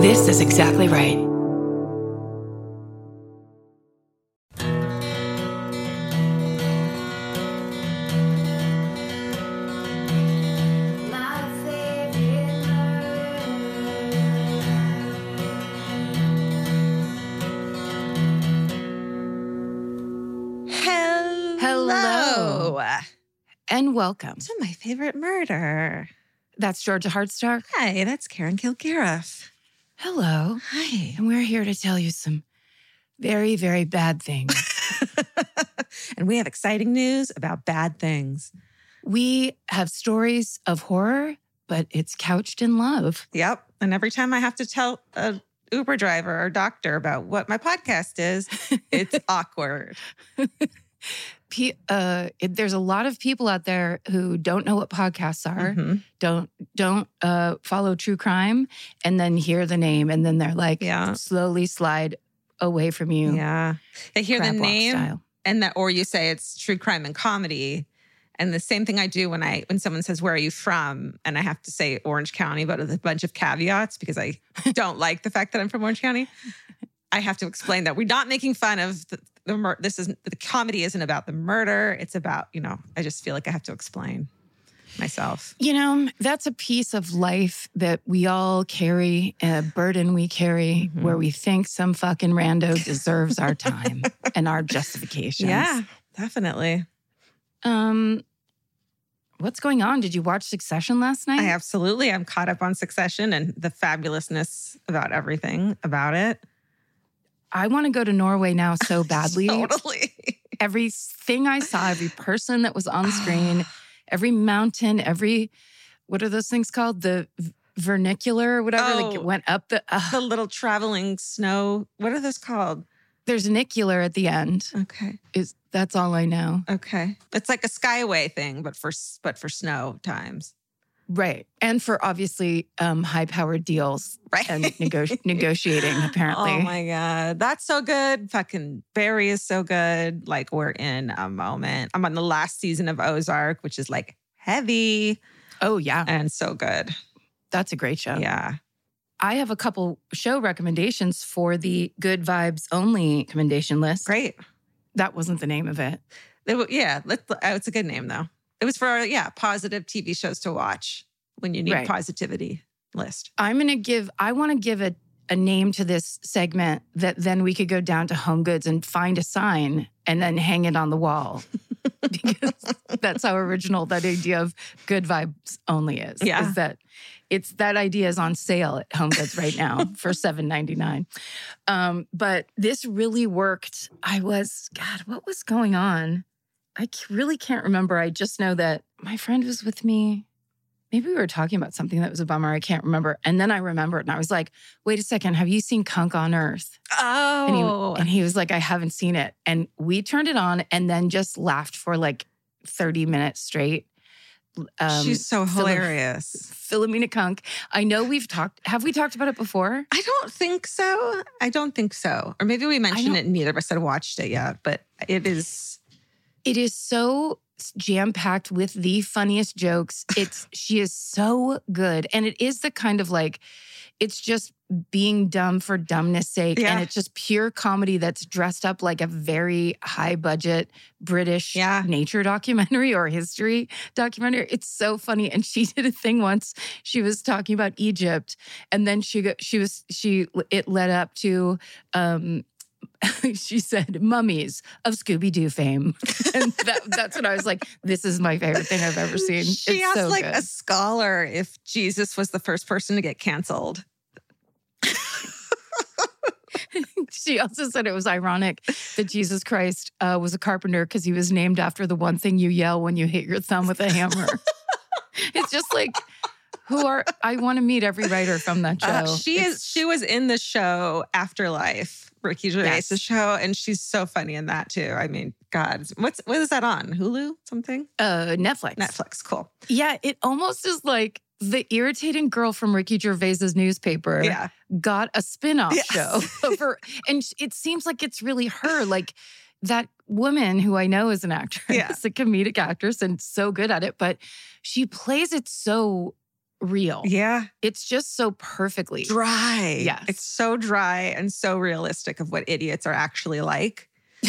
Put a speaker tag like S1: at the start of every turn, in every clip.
S1: This is exactly right.
S2: Hello. Hello.
S1: And welcome.
S2: To my favorite murder.
S1: That's Georgia Hardstar.
S2: Hi, that's Karen Kilgariff.
S1: Hello.
S2: Hi.
S1: And we're here to tell you some very, very bad things.
S2: and we have exciting news about bad things.
S1: we have stories of horror, but it's couched in love.
S2: Yep. And every time I have to tell a Uber driver or doctor about what my podcast is, it's awkward.
S1: Uh, it, there's a lot of people out there who don't know what podcasts are,
S2: Mhm.
S1: don't don't uh, follow true crime, and then hear the name, and then they're like,
S2: Yeah.
S1: slowly slide away from you.
S2: Yeah. They hear the name
S1: style.
S2: and that or you say it's true crime and comedy. And the same thing I do when I when someone says where are you from and I have to say Orange County but with a bunch of caveats because I don't like the fact that I'm from Orange County. I have to explain that we're not making fun of the, the mur- this isn't the comedy isn't about the murder it's about, you know, I just feel like I have to explain myself.
S1: You know, that's a piece of life that we all carry, a burden we carry,
S2: Mhm.
S1: where we think some fucking rando deserves our time and our justifications.
S2: Yeah, definitely.
S1: Um, what's going on? Did you watch Succession last night?
S2: I absolutely I'm caught up on Succession and the fabulousness about everything about it.
S1: I want to go to Norway now so badly.
S2: totally.
S1: Everything I saw, every person that was on screen, every mountain, every what are those things called? The vernacular or whatever
S2: Oh.
S1: that went up the. Uh,
S2: the little traveling snow. What are those called?
S1: there's a nicular at the end.
S2: Okay.
S1: Is that's all I know.
S2: Okay. It's like a skyway thing, but for but for snow times.
S1: Right. And for obviously um, high powered deals
S2: Right.
S1: and nego- negotiating, apparently.
S2: Oh my God. That's so good. Fucking Barry is so good. Like we're in a moment. I'm on the last season of Ozark, which is like heavy
S1: Oh, yeah.
S2: and so good.
S1: That's a great show.
S2: Yeah.
S1: I have a couple show recommendations for the Good Vibes Only recommendation list.
S2: Great.
S1: That wasn't the name of it.
S2: It yeah. Let, oh, it's a good name though. It was for, yeah, positive TV shows to watch when you need
S1: Right.
S2: positivity list.
S1: I'm going to give, I want to give a, a name to this segment that then we could go down to Home Goods and find a sign and then hang it on the wall. because that's how original that idea of good vibes only is.
S2: Yeah.
S1: Is that it's that idea is on sale at Home Goods right now for $7.99. Um, but this really worked. I was, God, what was going on? I really can't remember. I just know that my friend was with me. Maybe we were talking about something that was a bummer. I can't remember. And then I remembered and I was like, wait a second, have you seen Cunk on Earth? And he,
S2: Oh.
S1: and he was like, I haven't seen it. And we turned it on and then just laughed for like 30 minutes straight. Um,
S2: She's so hilarious.
S1: Philomena Cunk. I know we've talked, have we talked about it before?
S2: I don't think so. I don't think so. Or maybe we mentioned it and neither of us had watched it yet, but it is
S1: It is so jam packed with the funniest jokes. It's, she is so good. And it is the kind of like, it's just being dumb for dumbness sake.
S2: Yeah.
S1: And it's just pure comedy that's dressed up like a very high budget British
S2: Yeah.
S1: nature documentary or history documentary. It's so funny. And she did a thing once. She was talking about Egypt, and then she go, she was she it led up to um she said mummies of Scooby Doo fame, and that, that's when I was like, "This is my favorite thing I've ever seen."
S2: She
S1: it's
S2: asked
S1: so
S2: like
S1: good.
S2: a scholar if Jesus was the first person to get canceled.
S1: she also said it was ironic that Jesus Christ uh, was a carpenter because he was named after the one thing you yell when you hit your thumb with a hammer. it's just like, who are I want to meet every writer from that show.
S2: Uh, she
S1: It's-
S2: is she was in the show Afterlife, Ricky Gervais'
S1: Yes.
S2: show, and she's so funny in that too. I mean, God, what's what is that on? Hulu? Something?
S1: uh, Netflix.
S2: Netflix. Cool.
S1: Yeah, it almost is like the irritating girl from Ricky Gervais's newspaper
S2: Yeah.
S1: got a spin-off
S2: Yes.
S1: show of her. And it seems like it's really her. Like that woman who I know is an actress,
S2: Yeah.
S1: a comedic actress, and so good at it, but she plays it so real.
S2: Yeah.
S1: It's just so perfectly
S2: Dry.
S1: Yes.
S2: It's so dry and so realistic of what idiots are actually like.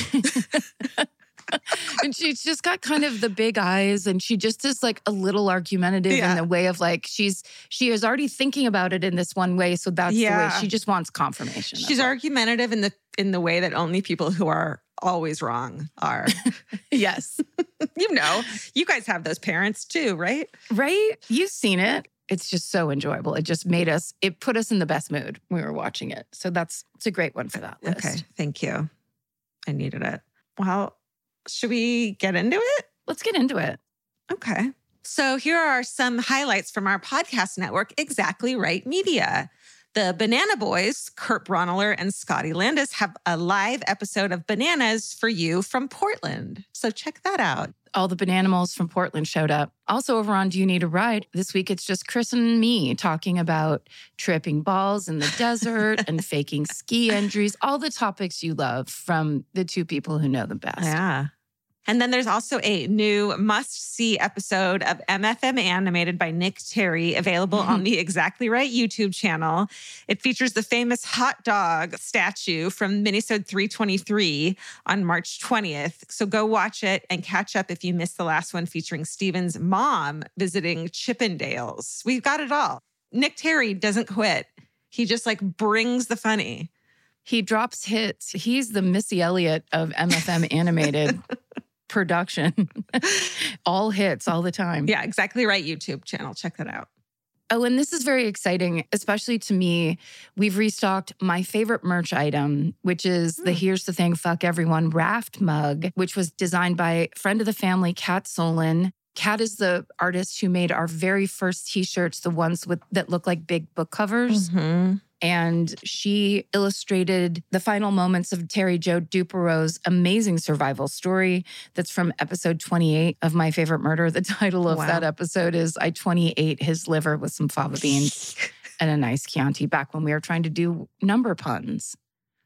S1: and she's just got kind of the big eyes and she just is like a little argumentative
S2: Yeah.
S1: in the way of like she's she is already thinking about it in this one way so that's the
S2: Yeah.
S1: way she just wants confirmation
S2: She's argumentative in the in the way that only people who are always wrong are.
S1: yes
S2: you know, you guys have those parents too, right?
S1: right you've seen it it's just so enjoyable it just made us it put us in the best mood when we were watching it so that's it's a great one for that list
S2: Okay, thank you. I needed it. Well, should we get into it?
S1: let's get into it
S2: Okay. So here are some highlights from our podcast network, Exactly Right Media. The Banana Boys, Kurt Braunohler and Scotty Landis, have a live episode of Bananas for you from Portland. So check that out.
S1: All the bananimals from Portland showed up. Also, over on Do You Need a Ride? This week, it's just Chris and me talking about tripping balls in the desert and faking ski injuries, all the topics you love from the two people who know the best.
S2: Yeah. And then there's also a new must see episode of MFM animated by Nick Terry, available on mm-hmm. the Exactly Right YouTube channel. It features the famous hot dog statue from Minisode 323 on March 20th. So go watch it and catch up if you missed the last one featuring Steven's mom visiting Chippendales. We've got it all. Nick Terry doesn't quit. He just like brings the funny.
S1: He drops hits. He's the Missy Elliott of MFM animated production. all hits all the time.
S2: Yeah, exactly right. YouTube channel. Check that out.
S1: Oh, and this is very exciting, especially to me. We've restocked my favorite merch item, which is the
S2: Hmm.
S1: Here's the Thing Fuck Everyone raft mug, which was designed by friend of the family, Kat Solon. Kat is the artist who made our very first t-shirts, the ones with that look like big book covers.
S2: Mhm.
S1: And she illustrated the final moments of Terry Jo Duperrault's amazing survival story that's from episode 28 of My Favorite Murder. The title of
S2: Wow.
S1: that episode is I 28 his liver with some fava beans and a nice Chianti back when we were trying to do number puns.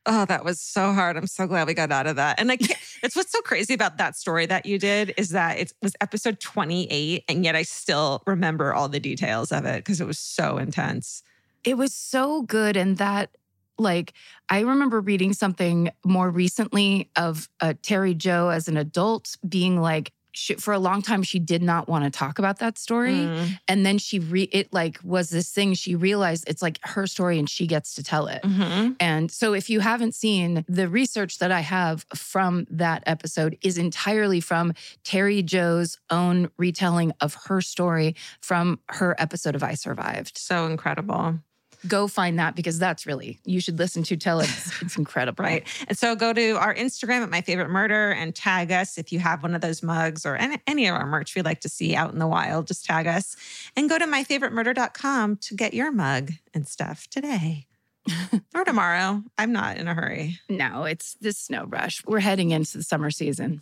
S2: Oh, that was so hard. I'm so glad we got out of that. And I can't, it's what's so crazy about that story that you did is that it was episode 28, and yet I still remember all the details of it because it was so intense.
S1: It was so good. And that, like, I remember reading something more recently of uh, Terry Jo as an adult being like, she, for a long time, she did not want to talk about that story.
S2: Mm.
S1: And then she re it like was this thing she realized it's like her story and she gets to tell it.
S2: Mhm.
S1: And so if you haven't seen the research that I have from that episode is entirely from Terry Jo's own retelling of her story from her episode of I Survived.
S2: So incredible.
S1: Go find that because that's really you should listen to tell it. It's, it's incredible.
S2: Right. And so go to our Instagram at My Favorite Murder and tag us if you have one of those mugs or any, any of our merch we'd like to see out in the wild. Just tag us and go to myfavoritemurder.com to get your mug and stuff today or tomorrow. I'm not in a hurry.
S1: No, it's this snow rush. We're heading into the summer season.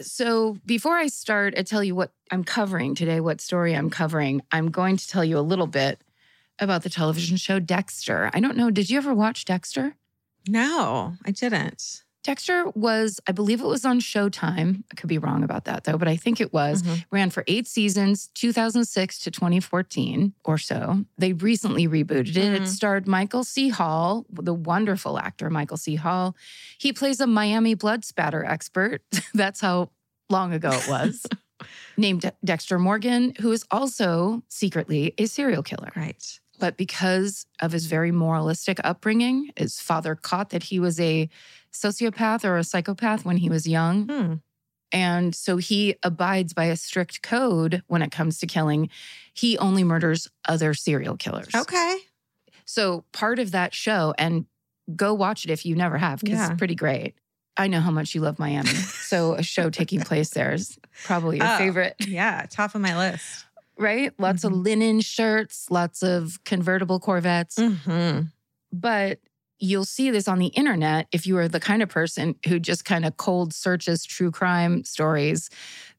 S1: So before I start, I tell you what I'm covering today, what story I'm covering. I'm going to tell you a little bit about the television show Dexter. I don't know, did you ever watch Dexter?
S3: No, I didn't.
S1: Dexter was, I believe it was on Showtime. I could be wrong about that though, but I think it was.
S3: Mhm.
S1: Ran for eight seasons, 2006 to 2014 or so. They recently rebooted it.
S3: Mhm.
S1: It starred Michael C. Hall, the wonderful actor Michael C. Hall. He plays a Miami blood spatter expert. That's how long ago it was. Named De- Dexter Morgan, who is also secretly a serial killer.
S3: Right.
S1: But because of his very moralistic upbringing, his father caught that he was a sociopath or a psychopath when he was young.
S3: Hmm.
S1: And so he abides by a strict code when it comes to killing. He only murders other serial killers.
S3: Okay.
S1: So part of that show, and go watch it if you never have, because
S3: Yeah.
S1: it's pretty great. I know how much you love Miami. so a show taking place there is probably your
S3: Oh.
S1: favorite,
S3: Yeah. Top of my list.
S1: right? Lots of
S3: Mhm.
S1: linen shirts, lots of convertible Corvettes.
S3: Mm-hmm.
S1: But you'll see this on the internet if you are the kind of person who just kind of cold searches true crime stories.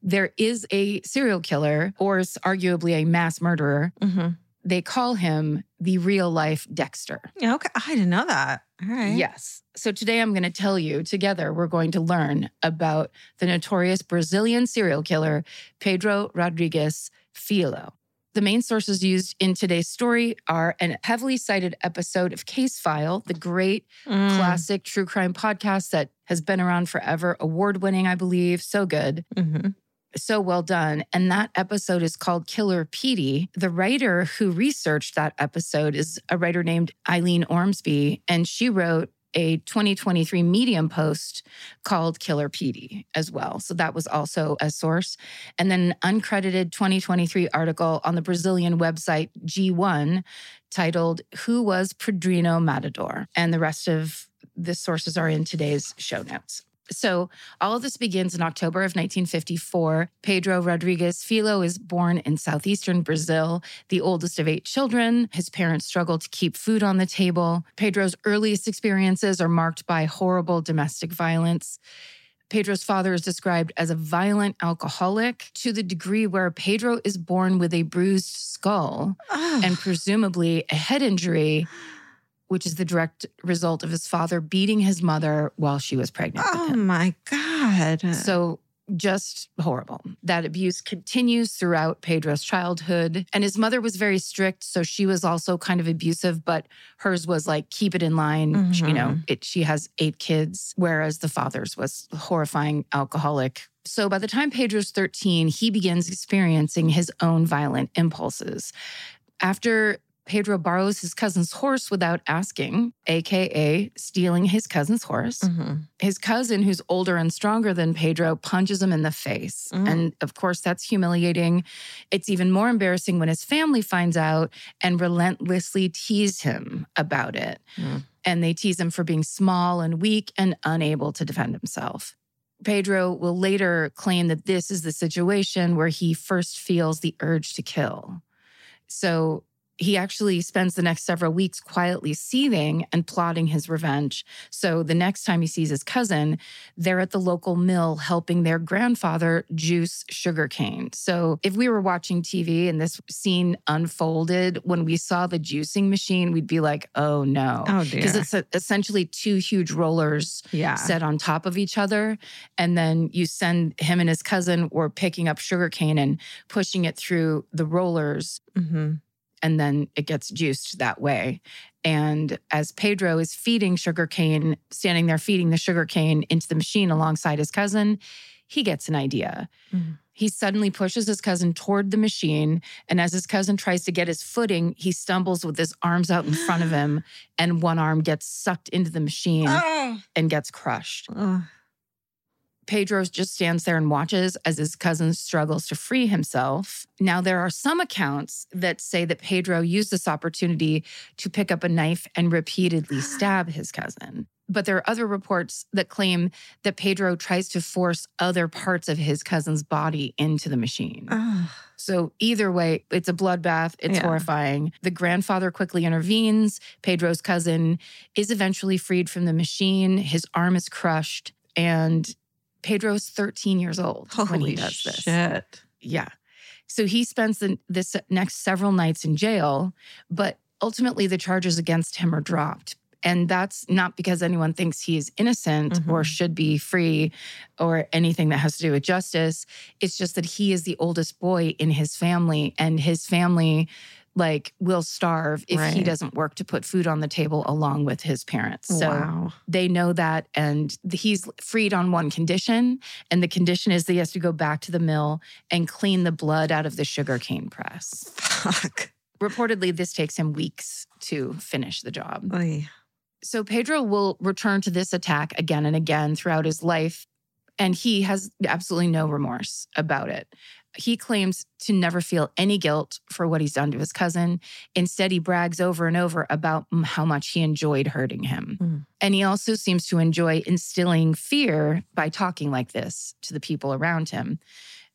S1: There is a serial killer, or arguably a mass murderer.
S3: Mm-hmm.
S1: They call him the real life Dexter.
S3: Okay. I didn't know that. All right.
S1: Yes. So today I'm going to tell you together, we're going to learn about the notorious Brazilian serial killer, Pedro Rodrigues Filho. The main sources used in today's story are a heavily cited episode of Case File, the great
S3: Mm.
S1: classic true crime podcast that has been around forever, award winning, I believe. So good,
S3: Mhm.
S1: so well done. And that episode is called Killer Petey. The writer who researched that episode is a writer named Eileen Ormsby, and she wrote a 2023 Medium post called Killer PD as well. So that was also a source. And then an uncredited 2023 article on the Brazilian website G1 titled Who Was Pedrinho Matador? And the rest of the sources are in today's show notes. So, all of this begins in October of 1954. Pedro Rodrigues Filho is born in southeastern Brazil, the oldest of eight children. His parents struggle to keep food on the table. Pedro's earliest experiences are marked by horrible domestic violence. Pedro's father is described as a violent alcoholic to the degree where Pedro is born with a bruised skull
S3: Oh.
S1: and presumably a head injury, which is the direct result of his father beating his mother while she was pregnant
S3: oh my God.
S1: So just horrible. That abuse continues throughout Pedro's childhood. And his mother was very strict. So she was also kind of abusive, but hers was like, keep it in line. She- You know, mm-hmm. it, she has eight kids, whereas the father's was horrifying alcoholic. So by the time Pedro's 13, he begins experiencing his own violent impulses. After Pedro borrows his cousin's horse without asking, AKA stealing his cousin's horse
S3: Mhm.
S1: his cousin, who's older and stronger than Pedro, punches him in the face.
S3: Mm.
S1: And of course, that's humiliating. It's even more embarrassing when his family finds out and relentlessly tease him about it.
S3: Mm.
S1: And they tease him for being small and weak and unable to defend himself. Pedro will later claim that this is the situation where he first feels the urge to kill. So he actually spends the next several weeks quietly seething and plotting his revenge. So the next time he sees his cousin, they're at the local mill helping their grandfather juice sugarcane. So if we were watching TV and this scene unfolded, when we saw the juicing machine, we'd be like, oh no.
S2: Oh dear.
S1: Because it's a- essentially two huge rollers
S2: yeah.
S1: set on top of each other. And then you send him and his cousin were picking up sugarcane and pushing it through the rollers
S2: hmm
S1: and then it gets juiced that way. And as Pedro is feeding sugarcane, standing there feeding the sugarcane into the machine alongside his cousin, he gets an idea.
S2: Mhm.
S1: He suddenly pushes his cousin toward the machine. And as his cousin tries to get his footing, he stumbles with his arms out in front of him, and one arm gets sucked into the machine
S2: Oh.
S1: and gets crushed.
S2: Oh.
S1: Pedro just stands there and watches as his cousin struggles to free himself. Now, there are some accounts that say that Pedro used this opportunity to pick up a knife and repeatedly stab his cousin. But there are other reports that claim that Pedro tries to force other parts of his cousin's body into the machine. So, either way, it's a bloodbath. It's
S2: Yeah.
S1: horrifying. The grandfather quickly intervenes. Pedro's cousin is eventually freed from the machine. His arm is crushed. And Pedro's 13 years old when he does this.
S2: shit.
S1: Yeah. So he spends the, this next several nights in jail, but ultimately the charges against him are dropped. And that's not because anyone thinks he is innocent or
S2: Mhm.
S1: should be free or anything that has to do with justice. It's just that he is the oldest boy in his family and his family like will starve if he doesn't work to put food on the table along with his parents. So
S2: wow.
S1: they know that and he's freed on one condition and the condition is that he has to go back to the mill and clean the blood out of the sugarcane press
S2: Fuck.
S1: reportedly this takes him weeks to finish the job
S2: Oy.
S1: so pedro will return to this attack again and again throughout his life and he has absolutely no remorse about it he claims to never feel any guilt for what he's done to his cousin. Instead, he brags over and over about how much he enjoyed hurting him.
S2: Mm.
S1: And he also seems to enjoy instilling fear by talking like this to the people around him,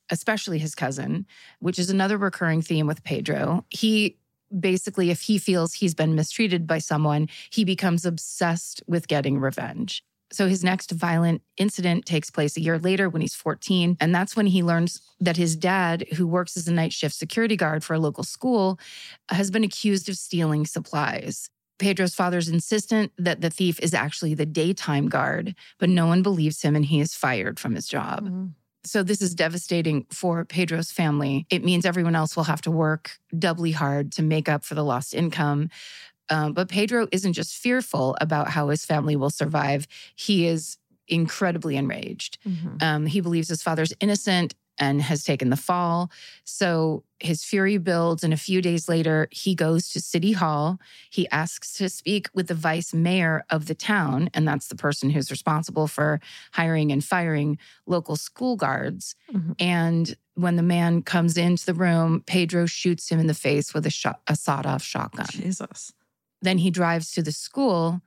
S1: especially his cousin, which is another recurring theme with Pedro. He basically, if he feels he's been mistreated by someone, he becomes obsessed with getting revenge. So his next violent incident takes place a year later when he's 14. And that's when he learns that his dad, who works as a night shift security guard for a local school, has been accused of stealing supplies. Pedro's father's insistent that the thief is actually the daytime guard, but no one believes him and he is fired from his job.
S2: Mm.
S1: So this is devastating for Pedro's family. It means everyone else will have to work doubly hard to make up for the lost income. Um, but Pedro isn't just fearful about how his family will survive, he is incredibly enraged.
S2: Mhm.
S1: Um, he believes his father's innocent and has taken the fall. So his fury builds, and a few days later, he goes to City Hall. He asks to speak with the vice mayor of the town, and that's the person who's responsible for hiring and firing local school guards.
S2: Mhm.
S1: And when the man comes into the room, Pedro shoots him in the face with a, shot, a sawed-off shotgun.
S2: Jesus.
S1: Then he drives to the school,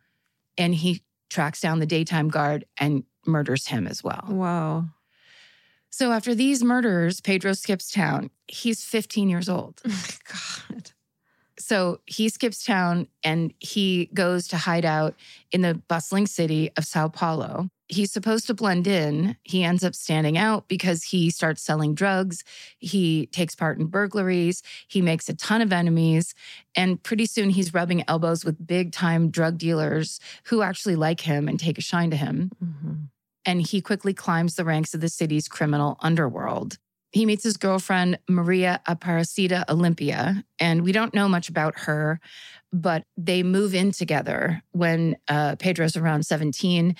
S1: and he tracks down the daytime guard and murders him as well.
S2: Wow.
S1: So after these murders, Pedro skips town. He's 15 years old.
S2: Oh God.
S1: So he skips town and he goes to hide out in the bustling city of Sao Paulo. He's supposed to blend in. He ends up standing out because he starts selling drugs. He takes part in burglaries. He makes a ton of enemies. And pretty soon he's rubbing elbows with big time drug dealers who actually like him and take a shine to him
S2: Mhm.
S1: and he quickly climbs the ranks of the city's criminal underworld. He meets his girlfriend, Maria Aparecida Olympia, and we don't know much about her, but they move in together when uh, Pedro's around 17.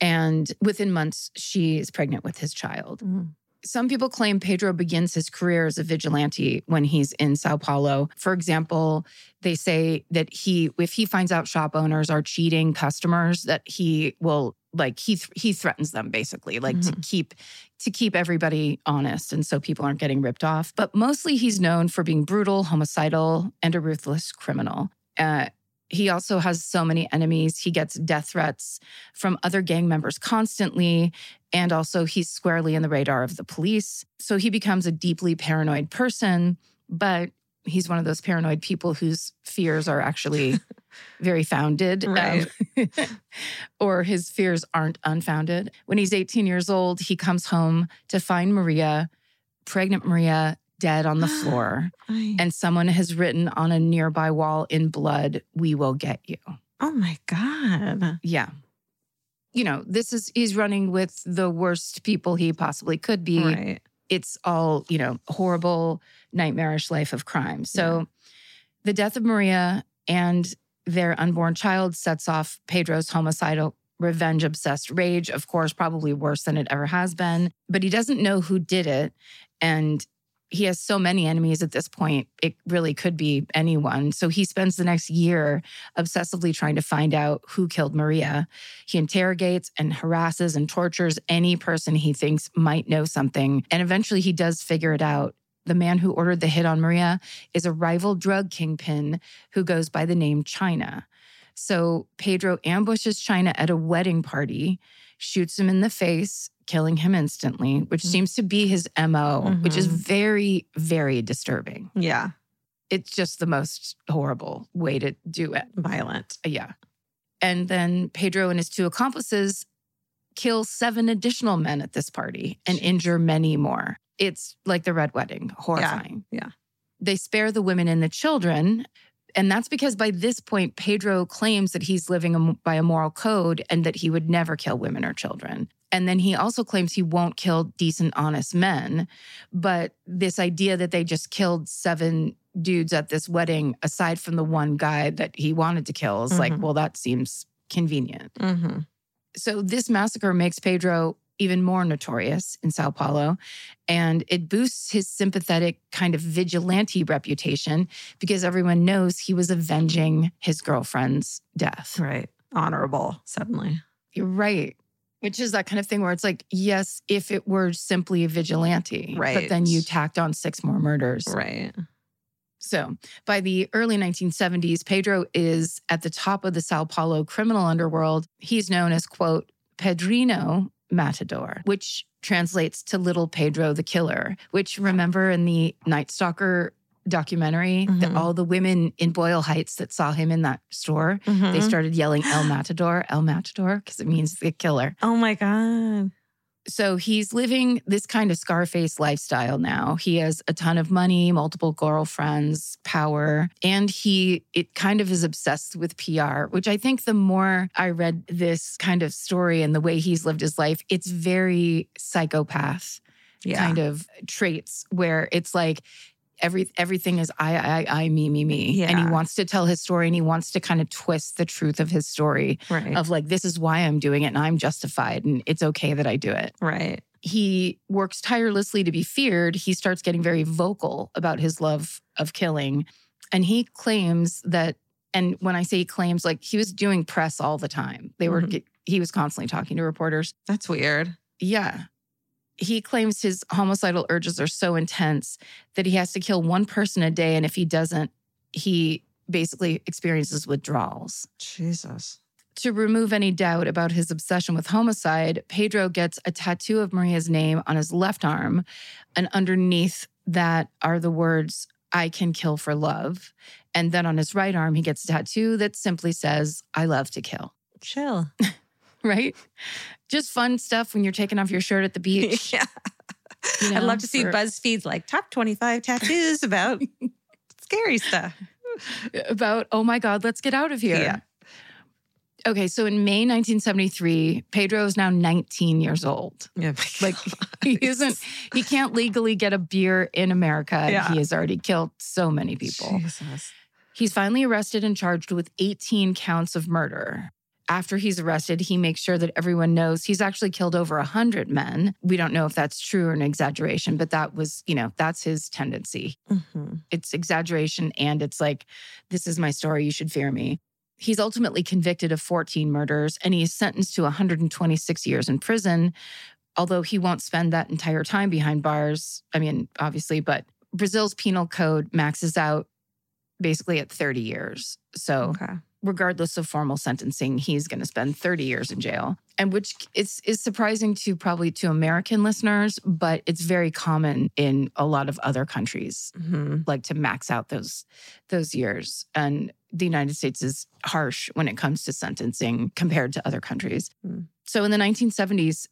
S1: And within months, she is pregnant with his child.
S2: Mhm.
S1: Some people claim Pedro begins his career as a vigilante when he's in Sao Paulo. For example, they say that he, if he finds out shop owners are cheating customers, that he will like he th- he threatens them basically, like to keep to keep everybody honest, and so people aren't getting ripped off. But mostly, he's known for being brutal, homicidal, and a ruthless criminal. Uh, he also has so many enemies. He gets death threats from other gang members constantly. And also, he's squarely in the radar of the police. So he becomes a deeply paranoid person. But he's one of those paranoid people whose fears are actually very founded, um,
S2: Right.
S1: or his fears aren't unfounded. When he's 18 years old, he comes home to find Maria, pregnant Maria, dead on the floor.
S2: And
S1: someone has written on a nearby wall in blood, We will get you.
S2: oh my God.
S1: Yeah. You know, this is, he's running with the worst people he possibly could be.
S2: Right.
S1: It's all, you know, horrible, nightmarish life of crime. So the death of Maria and their unborn child sets off Pedro's homicidal, revenge obsessed rage, of course, probably worse than it ever has been. But he doesn't know who did it. And he has so many enemies at this point, it really could be anyone. So he spends the next year obsessively trying to find out who killed Maria. He interrogates and harasses and tortures any person he thinks might know something. And eventually he does figure it out. The man who ordered the hit on Maria is a rival drug kingpin who goes by the name China. So Pedro ambushes China at a wedding party, shoots him in the face, killing him instantly, which
S2: Mhm.
S1: seems to be his MO, which is
S2: Mhm.
S1: very, very disturbing.
S2: Yeah.
S1: It's just the most horrible way to do it.
S2: Violent.
S1: Yeah. And then Pedro and his two accomplices kill seven additional men at this party and injure many more. It's like the Red Wedding, horrifying.
S2: yeah.
S1: They spare the women and the children. And that's because by this point, Pedro claims that he's living a- by a moral code and that he would never kill women or children. And then he also claims he won't kill decent, honest men. But this idea that they just killed seven dudes at this wedding, aside from the one guy that he wanted to kill, is like,
S2: Mhm.
S1: well, that seems convenient.
S2: Mm-hmm.
S1: So this massacre makes Pedro even more notorious in Sao Paulo, and it boosts his sympathetic kind of vigilante reputation because everyone knows he was avenging his girlfriend's death.
S2: Right. Honorable, suddenly.
S1: You're right. Which is that kind of thing where it's like, yes, if it were simply a vigilante,
S2: right.
S1: but then you tacked on six more murders.
S2: Right.
S1: So by the early 1970s, Pedro is at the top of the Sao Paulo criminal underworld. He's known as, quote, Pedrinho Matador, which translates to Little Pedro the Killer, which remember in the Night Stalker documentary, that
S2: Mhm.
S1: all the women in Boyle Heights that saw him in that store, they
S2: Mhm.
S1: started yelling El Matador, El Matador, because it means the killer.
S2: oh my God.
S1: So he's living this kind of Scarface lifestyle now. He has a ton of money, multiple girlfriends, power, and he it kind of is obsessed with PR, which I think the more I read this kind of story and the way he's lived his life, it's very psychopath
S2: Yeah.
S1: kind of traits where it's like every everything is I I I me me me and he wants to tell his story and he wants to kind of twist the truth of his story
S2: Right.
S1: of like this is why I'm doing it and I'm justified and it's okay that I do it
S2: right.
S1: he works tirelessly to be feared, he starts getting very vocal about his love of killing. And he claims that, and when I say he claims, like he was doing press all the time. They were,
S2: Mhm.
S1: he was constantly talking to reporters.
S2: That's weird.
S1: Yeah. He claims his homicidal urges are so intense that he has to kill one person a day. And if he doesn't, he basically experiences withdrawals.
S2: Jesus.
S1: To remove any doubt about his obsession with homicide, Pedro gets a tattoo of Maria's name on his left arm, and underneath that are the words, I can kill for love. And then on his right arm, he gets a tattoo that simply says, I love to kill,
S2: Chill.
S1: right? Just fun stuff when you're taking off your shirt at the beach.
S2: yeah.
S1: you
S2: I'd love to see
S1: for-
S2: BuzzFeed's like top 25 tattoos about scary stuff.
S1: about, oh my God, let's get out of here.
S2: Yeah.
S1: Okay, so in May 1973, Pedro is now 19 years old.
S2: Oh yeah.
S1: Like he isn't, he can't legally get a beer in America.
S2: Yeah.
S1: He has already killed so many people.
S2: Jesus.
S1: He's finally arrested and charged with 18 counts of murder. After he's arrested, he makes sure that everyone knows he's actually killed over 100 men. We don't know if that's true or an exaggeration, but that was, you know, that's his tendency.
S2: Mhm.
S1: It's exaggeration and it's like, this is my story. You should fear me. He's ultimately convicted of 14 murders and he's sentenced to 126 years in prison, although he won't spend that entire time behind bars. I mean, obviously, but Brazil's penal code maxes out basically at 30 years. So
S2: Okay.
S1: Regardless of formal sentencing, he's going to spend 30 years in jail. And which is, is surprising to probably to American listeners, but it's very common in a lot of other countries,
S2: hmm
S1: like to max out those those years. And the United States is harsh when it comes to sentencing compared to other countries.
S2: Hmm.
S1: So in the 1970s,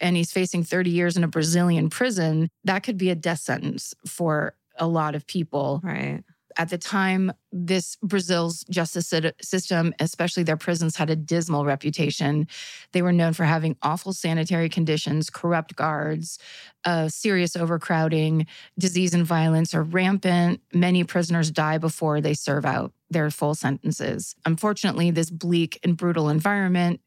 S1: and he's facing 30 years in a Brazilian prison, that could be a death sentence for a lot of people
S2: Right.
S1: At the time, this Brazil's justice system, especially their prisons, had a dismal reputation. They were known for having awful sanitary conditions, corrupt guards, uh, serious overcrowding, disease and violence are rampant. Many prisoners die before they serve out their full sentences. Unfortunately, this bleak and brutal environment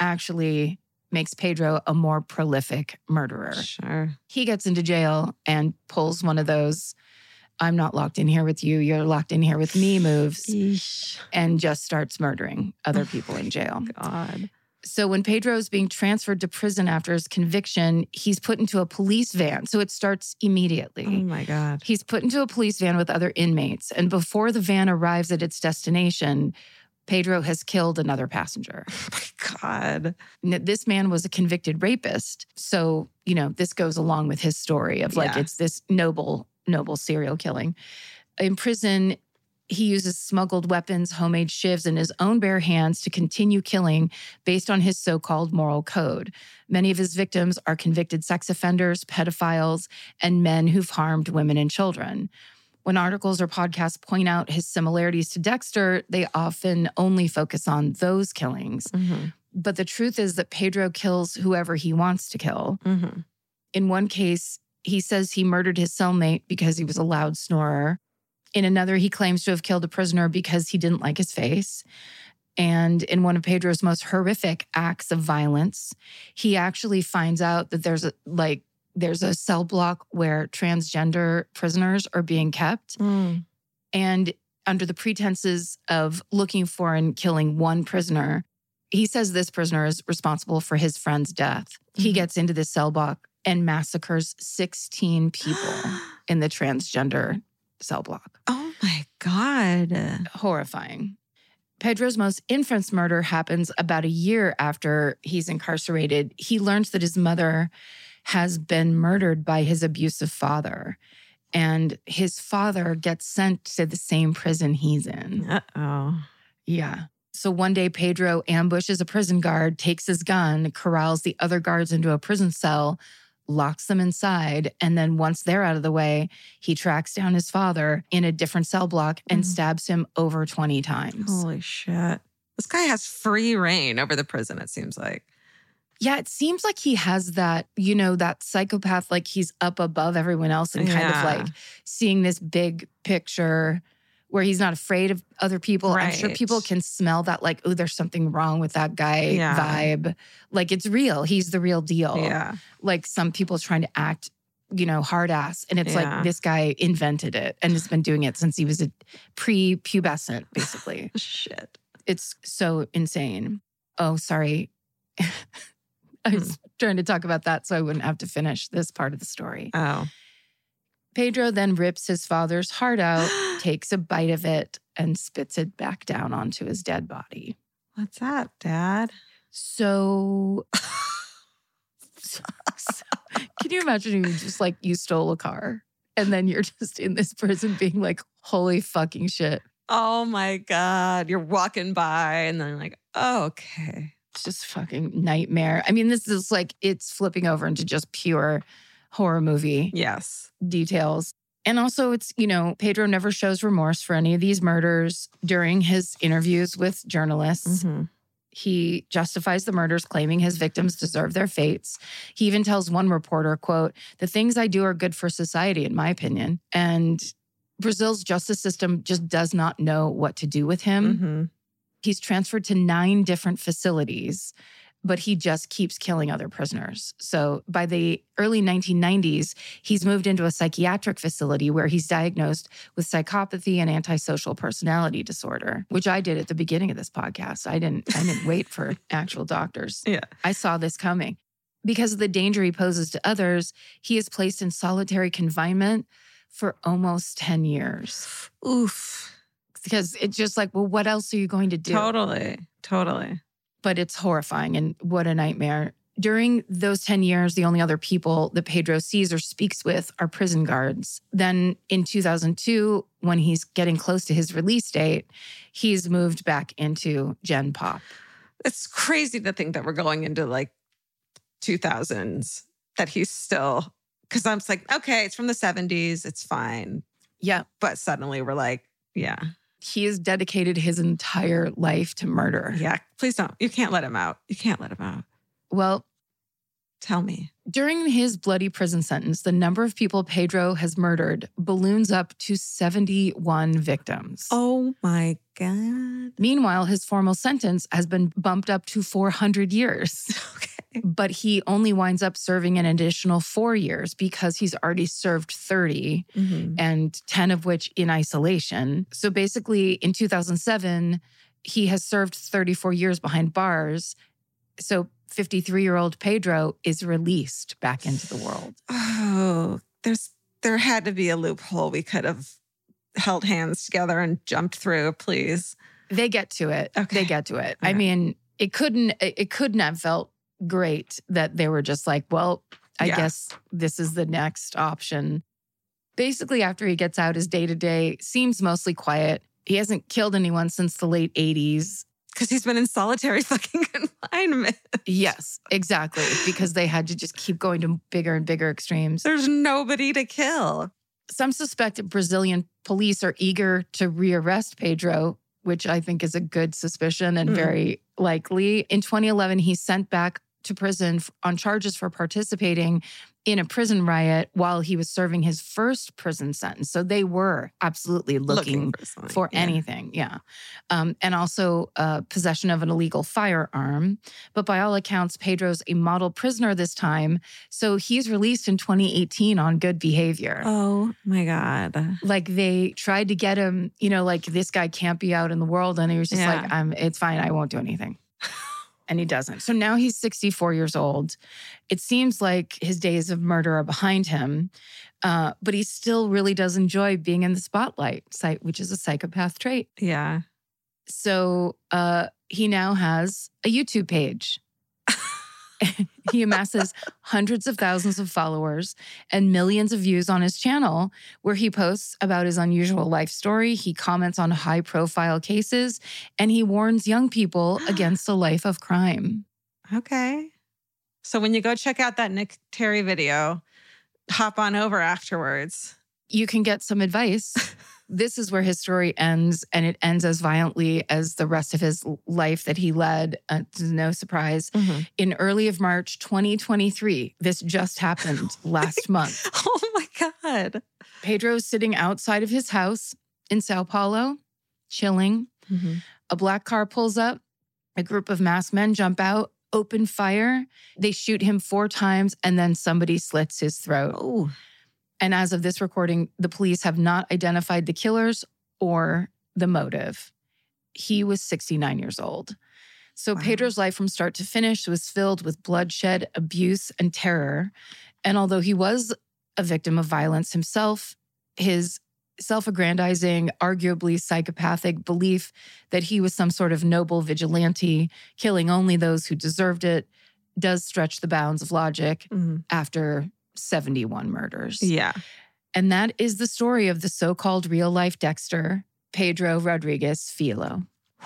S1: actually makes Pedro a more prolific murderer
S2: Sure.
S1: he gets into jail and pulls one of those I'm not locked in here with you, you're locked in here with me moves
S2: Eesh.
S1: and just starts murdering other people in jail.
S2: God.
S1: So when Pedro is being transferred to prison after his conviction, he's put into a police van. So it starts immediately.
S2: Oh my God.
S1: He's put into a police van with other inmates. And before the van arrives at its destination, Pedro has killed another passenger.
S2: Oh my God.
S1: This man was a convicted rapist. So, you know, this goes along with his story of like
S2: Yeah.
S1: it's this noble, noble serial killing. In prison, he uses smuggled weapons, homemade shivs, and his own bare hands to continue killing based on his so called moral code. Many of his victims are convicted sex offenders, pedophiles, and men who've harmed women and children. When articles or podcasts point out his similarities to Dexter, they often only focus on those killings.
S2: hmm
S1: But the truth is that Pedro kills whoever he wants to kill.
S2: hmm
S1: In one case, he says he murdered his cellmate because he was a loud snorer. In another, he claims to have killed a prisoner because he didn't like his face. And in one of Pedro's most horrific acts of violence, he actually finds out that there's a like there's a cell block where transgender prisoners are being kept
S2: Mm.
S1: and under the pretenses of looking for and killing one prisoner, he says this prisoner is responsible for his friend's death. He
S2: Mhm.
S1: gets into this cell block and massacres 16 people in the transgender cell block.
S2: Oh my God.
S1: Horrifying. Pedro's most infamous murder happens about a year after he's incarcerated. He learns that his mother has been murdered by his abusive father. And his father gets sent to the same prison he's in.
S2: Uh oh.
S1: Yeah. So one day, Pedro ambushes a prison guard, takes his gun, corrals the other guards into a prison cell, locks them inside. And then once they're out of the way, he tracks down his father in a different cell block and
S2: Mhm.
S1: stabs him over 20 times.
S2: Holy shit. This guy has free reign over the prison, it seems like.
S1: Yeah, it seems like he has that, you know, that psychopath, like he's up above everyone else and kind of like seeing this big picture where he's not afraid of other people. I'm sure people can smell that, like, oh, there's something wrong with that guy
S2: Yeah.
S1: vibe. Like it's real. He's the real deal.
S2: Yeah.
S1: Like some people trying to act, you know, hard ass. And it's
S2: Yeah.
S1: like this guy invented it and has been doing it since he was a pre-pubescent, basically.
S2: Shit.
S1: it's so insane. Oh, sorry. I was hmm. trying to talk about that so I wouldn't have to finish this part of the story.
S2: Oh.
S1: Pedro then rips his father's heart out, takes a bite of it, and spits it back down onto his dead body.
S2: What's up, Dad?
S1: So, can you imagine you just like you stole a car and then you're just in this prison being like, holy fucking shit.
S2: Oh my God. You're walking by and then like, oh, okay.
S1: It's just fucking nightmare. I mean, this is like it's flipping over into just pure horror movie
S2: Yes.
S1: details. And also, it's, you know, Pedro never shows remorse for any of these murders during his interviews with journalists.
S2: Mhm.
S1: He justifies the murders, claiming his victims deserve their fates. He even tells one reporter, quote, the things I do are good for society, in my opinion. And Brazil's justice system just does not know what to do with him.
S2: Mhm.
S1: He's transferred to nine different facilities, but he just keeps killing other prisoners. So by the early 1990s, he's moved into a psychiatric facility where he's diagnosed with psychopathy and antisocial personality disorder, which I did at the beginning of this podcast. I didn't I didn't wait for actual doctors.
S2: Yeah.
S1: I saw this coming. Because of the danger he poses to others, he is placed in solitary confinement for almost 10 years.
S2: Oof.
S1: because it's just like, well, what else are you going to do?
S2: Totally. Totally.
S1: But it's horrifying and what a nightmare. During those 10 years, the only other people that Pedro sees or speaks with are prison guards. Then in 2002, when he's getting close to his release date, he's moved back into Gen Pop.
S2: It's crazy to think that we're going into like 2000s that he's still, because I'm just like, okay, it's from the 70s. It's fine.
S1: Yeah.
S2: But suddenly we're like, yeah,
S1: He has dedicated his entire life to murder.
S2: yeah, please don't. You can't let him out. You can't let him out.
S1: Well,
S2: Tell me.
S1: During his bloody prison sentence, the number of people Pedro has murdered balloons up to 71 victims.
S2: Oh my God.
S1: Meanwhile, his formal sentence has been bumped up to 400 years.
S2: Okay.
S1: but he only winds up serving an additional four years because he's already served 30
S2: Mhm.
S1: and 10 of which in isolation. So basically, in 2007, he has served 34 years behind bars. So 53 year old Pedro is released back into the world.
S2: Oh, there's there had to be a loophole we could have held hands together and jumped through, please.
S1: They get to it.
S2: Okay.
S1: They get to it. I mean, it couldn't it it couldn't have felt great that they were just like, well, I
S2: Yeah.
S1: guess this is the next option. Basically, after he gets out, his day to day seems mostly quiet. He hasn't killed anyone since the late 80s.
S2: Because he's been in solitary fucking confinement.
S1: Yes, exactly. Because they had to just keep going to bigger and bigger extremes.
S2: There's nobody to kill.
S1: Some suspect Brazilian police are eager to rearrest Pedro, which I think is a good suspicion and
S2: Mm.
S1: very likely. In 2011, he's sent back to prison on charges for participating in a prison riot while he was serving his first prison sentence. So they were absolutely looking,
S2: for, something.
S1: for
S2: Yeah.
S1: anything. Yeah. Um, and also uh, possession of an illegal firearm. But by all accounts, Pedro's a model prisoner this time. So he's released in 2018 on good behavior.
S2: Oh my God.
S1: Like they tried to get him, you know, like this guy can't be out in the world. And he was just
S2: Yeah.
S1: like, I'm, it's fine. I won't do anything. and he doesn't. So now he's 64 years old. It seems like his days of murder are behind him, uh, but he still really does enjoy being in the spotlight, which is a psychopath trait.
S2: Yeah.
S1: So uh, he now has a YouTube page. he amasses hundreds of thousands of followers and millions of views on his channel, where he posts about his unusual life story. He comments on high profile cases and he warns young people against a life of crime.
S2: Okay. So when you go check out that Nick Terry video, hop on over afterwards.
S1: You can get some advice. this is where his story ends, and it ends as violently as the rest of his life that he led. Uh, no surprise. in early of March 2023. This just happened last month.
S2: Oh my God.
S1: Pedro's sitting outside of his house in Sao Paulo, chilling. A black car pulls up. A group of masked men jump out, open fire. They shoot him four times, and then somebody slits his throat.
S2: Oh.
S1: And as of this recording, the police have not identified the killers or the motive. He was 69 years old. So
S2: Wow.
S1: Pedro's life from start to finish was filled with bloodshed, abuse, and terror. And although he was a victim of violence himself, his self aggrandizing, arguably psychopathic belief that he was some sort of noble vigilante, killing only those who deserved it, does stretch the bounds of logic
S2: Mhm.
S1: after 71 murders.
S2: Yeah.
S1: And that is the story of the so called real life Dexter, Pedro Rodrigues Filho.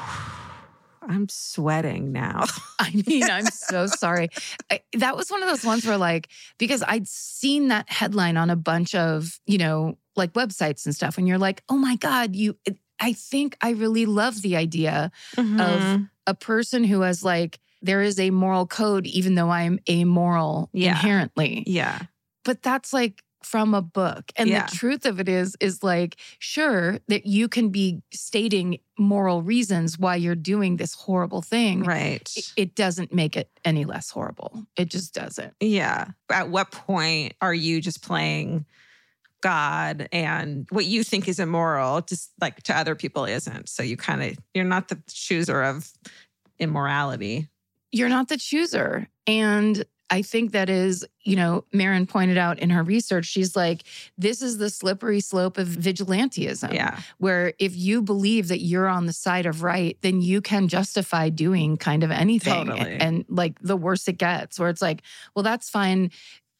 S2: I'm sweating now.
S1: I mean, I'm so sorry. I, that was one of those ones where, like, because I'd seen that headline on a bunch of, you know, like websites and stuff, and you're like, oh my God, you, I think I really love the idea
S2: Mhm.
S1: a person who has, like, there is a moral code, even though I'm amoral
S2: Yeah.
S1: inherently.
S2: yeah.
S1: But that's like from a book. And
S2: Yeah.
S1: the truth of it is, is like, sure, that you can be stating moral reasons why you're doing this horrible thing.
S2: Right.
S1: It, it doesn't make it any less horrible. It just doesn't.
S2: Yeah. At what point are you just playing God and what you think is immoral, just like to other people isn't? So you kind of, you're not the chooser of immorality.
S1: You're not the chooser. And
S4: I think that is, you know, Marin pointed out in her research, she's like, this is the slippery slope of vigilantism.
S5: Yeah.
S4: Where if you believe that you're on the side of right, then you can justify doing kind of anything.
S5: Totally.
S4: And, like the worse it gets, where it's like, well, that's fine.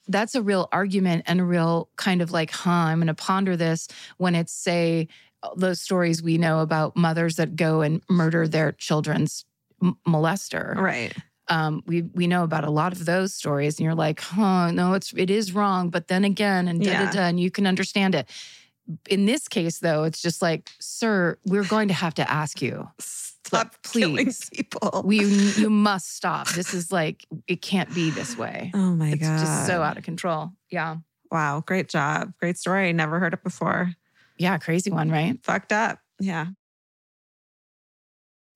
S4: That's a real argument and a real kind of like, huh, I'm going to ponder this when it's, say, those stories we know about mothers that go and murder their children's m- molester
S5: Right.
S4: Um, we we know about a lot of those stories, and you're like, huh, no, it's it is wrong, but then again, and da da
S5: Yeah.
S4: da, and you can understand it. In this case, though, it's just like, sir, we're going to have to ask you.
S5: Stop
S4: please.
S5: people.
S4: We you must stop. This is like it can't be this way.
S5: oh my
S4: It's
S5: god.
S4: just so out of control. Yeah,
S5: Wow. Great job. Great story. Never heard it before.
S4: yeah, crazy one, right?
S5: Fucked up. Yeah.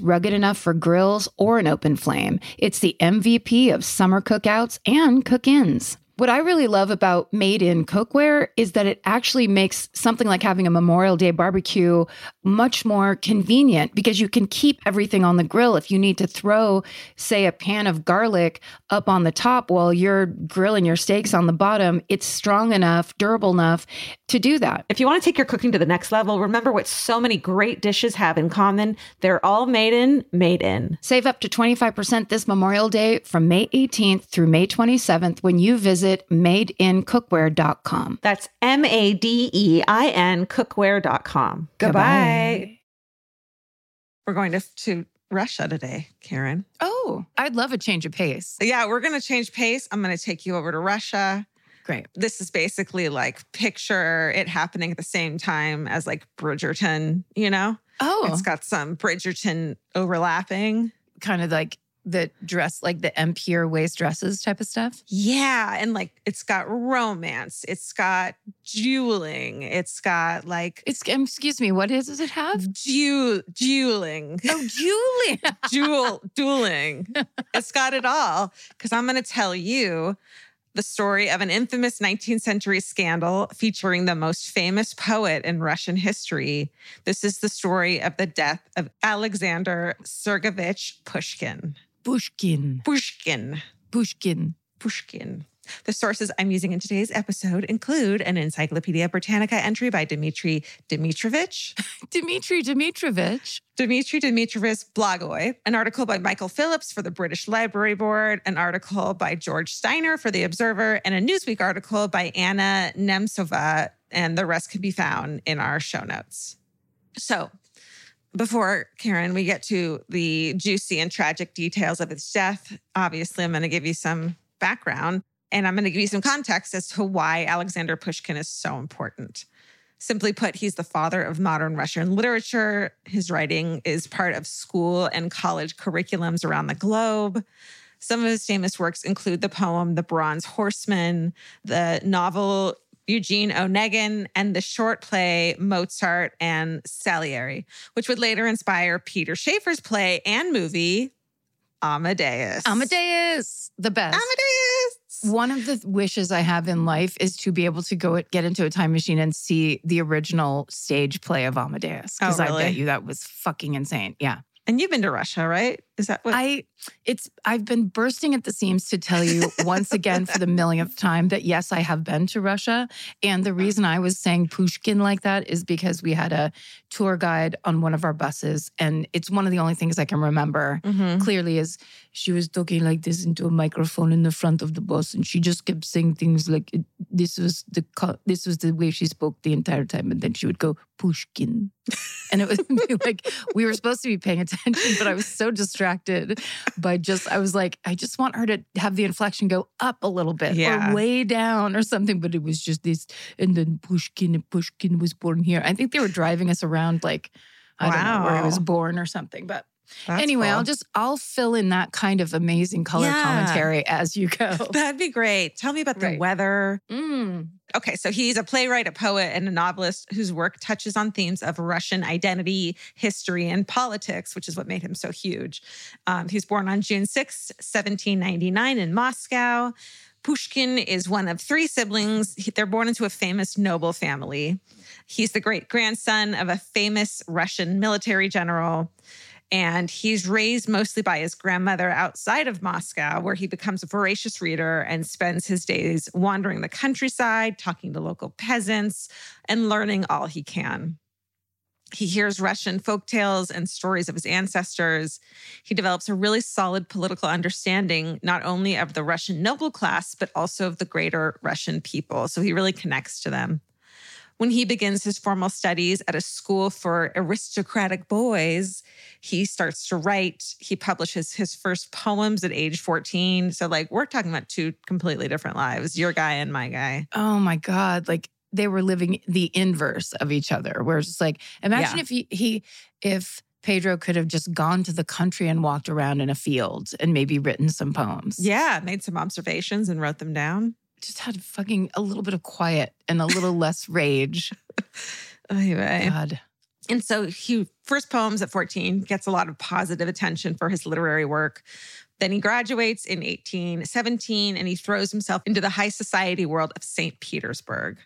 S1: rugged enough for grills or an open flame. It's the MVP of summer cookouts and cook ins. What I really love about made in cookware is that it actually makes something like having a Memorial Day barbecue much more convenient because you can keep everything on the grill. If you need to throw, say, a pan of garlic up on the top while you're grilling your steaks on the bottom, it's strong enough, durable enough to do that.
S2: If you want to take your cooking to the next level, remember what so many great dishes have in common. They're all made in, made in.
S1: Save up to 25% this Memorial Day from May 18th through May 27th when you visit madeincookware.com.
S2: That's M A D E I N cookware.com. Goodbye.
S5: We're going to, to Russia today, Karen.
S4: Oh, I'd love a change of pace.
S5: Yeah, we're going to change pace. I'm going to take you over to Russia.
S4: Great.
S5: This is basically like picture it happening at the same time as like Bridgerton, you know?
S4: Oh,
S5: It's got some Bridgerton overlapping.
S4: kind of like the dress, like the empire waist dresses type of stuff.
S5: Yeah. And like it's got romance, it's got jeweling, it's got like
S4: It's um, excuse me, what is does it have?
S5: jew- jeweling.
S4: Oh, Julie.
S5: Jewel dueling. It's got it all. Because I'm going to tell you the story of an infamous 19th century scandal featuring the most famous poet in Russian history. This is the story of the death of Alexander Sergeyevich Pushkin.
S4: Pushkin.
S5: Pushkin.
S4: Pushkin.
S5: Pushkin.
S2: The sources I'm using in today's episode include an Encyclopedia Britannica entry by Dmitry Dmitrovich,
S1: Dmitry Dmitrovich.
S2: Dmitry Dmitrovich Blagoy, an article by Michael Phillips for the British Library Board, an article by George Steiner for The Observer, and a Newsweek article by Anna Nemtsova. And the rest can be found in our show notes. So, before Karen, we get to the juicy and tragic details of his death. Obviously, I'm going to give you some background and I'm going to give you some context as to why Alexander Pushkin is so important. Simply put, he's the father of modern Russian literature. His writing is part of school and college curriculums around the globe. Some of his famous works include the poem The Bronze Horseman, the novel Eugene Onegin, and the short play Mozart and Salieri, which would later inspire Peter Shaffer's play and movie Amadeus.
S1: Amadeus, the best.
S2: Amadeus.
S1: One of the wishes I have in life is to be able to go get into a time machine and see the original stage play of Amadeus. Because
S2: Oh,
S1: I bet you that was fucking insane. Yeah.
S2: And you've been to Russia, right? Is that what?
S1: I it's I've been bursting at the seams to tell you once again for the millionth time that yes, I have been to Russia. And the reason I was saying Pushkin like that is because we had a tour guide on one of our buses. And it's one of the only things I can remember
S2: Mhm.
S1: clearly is she was talking like this into a microphone in the front of the bus and she just kept saying things like this was the this was the way she spoke the entire time and then she would go pushkin and it was like we were supposed to be paying attention but i was so distracted by just i was like i just want her to have the inflection go up a little bit
S2: Yeah.
S1: or way down or something but it was just this and then pushkin and pushkin was born here i think they were driving us around like i don't know where he was born or something but
S2: That's
S1: anyway,
S2: cool.
S1: I'll just I'll fill in that kind of amazing color
S2: Yeah.
S1: commentary as you go.
S2: That'd be great. Tell me about the
S1: Right.
S2: weather.
S1: Mm.
S2: Okay, so he's a playwright, a poet, and a novelist whose work touches on themes of Russian identity, history, and politics, which is what made him so huge. Um, he was born on June 6, 1799, in Moscow. Pushkin is one of three siblings. They're born into a famous noble family. He's the great grandson of a famous Russian military general. And he's raised mostly by his grandmother outside of Moscow, where he becomes a voracious reader and spends his days wandering the countryside, talking to local peasants, and learning all he can. He hears Russian folk tales and stories of his ancestors. He develops a really solid political understanding, not only of the Russian noble class, but also of the greater Russian people. So he really connects to them. When he begins his formal studies at a school for aristocratic boys, he starts to write. He publishes his first poems at age 14. So, like, we're talking about two completely different lives your guy and my guy.
S1: Oh my God. Like they were living the inverse of each other. Where it's just like, imagine
S2: Yeah.
S1: if he, he if Pedro could have just gone to the country and walked around in a field and maybe written some poems.
S2: Yeah, made some observations and wrote them down.
S1: Just had fucking a little bit of quiet and a little less rage.
S2: Anyway.
S1: God.
S2: And so he first poems at 14 gets a lot of positive attention for his literary work. Then he graduates in 1817 and he throws himself into the high society world of St. Petersburg,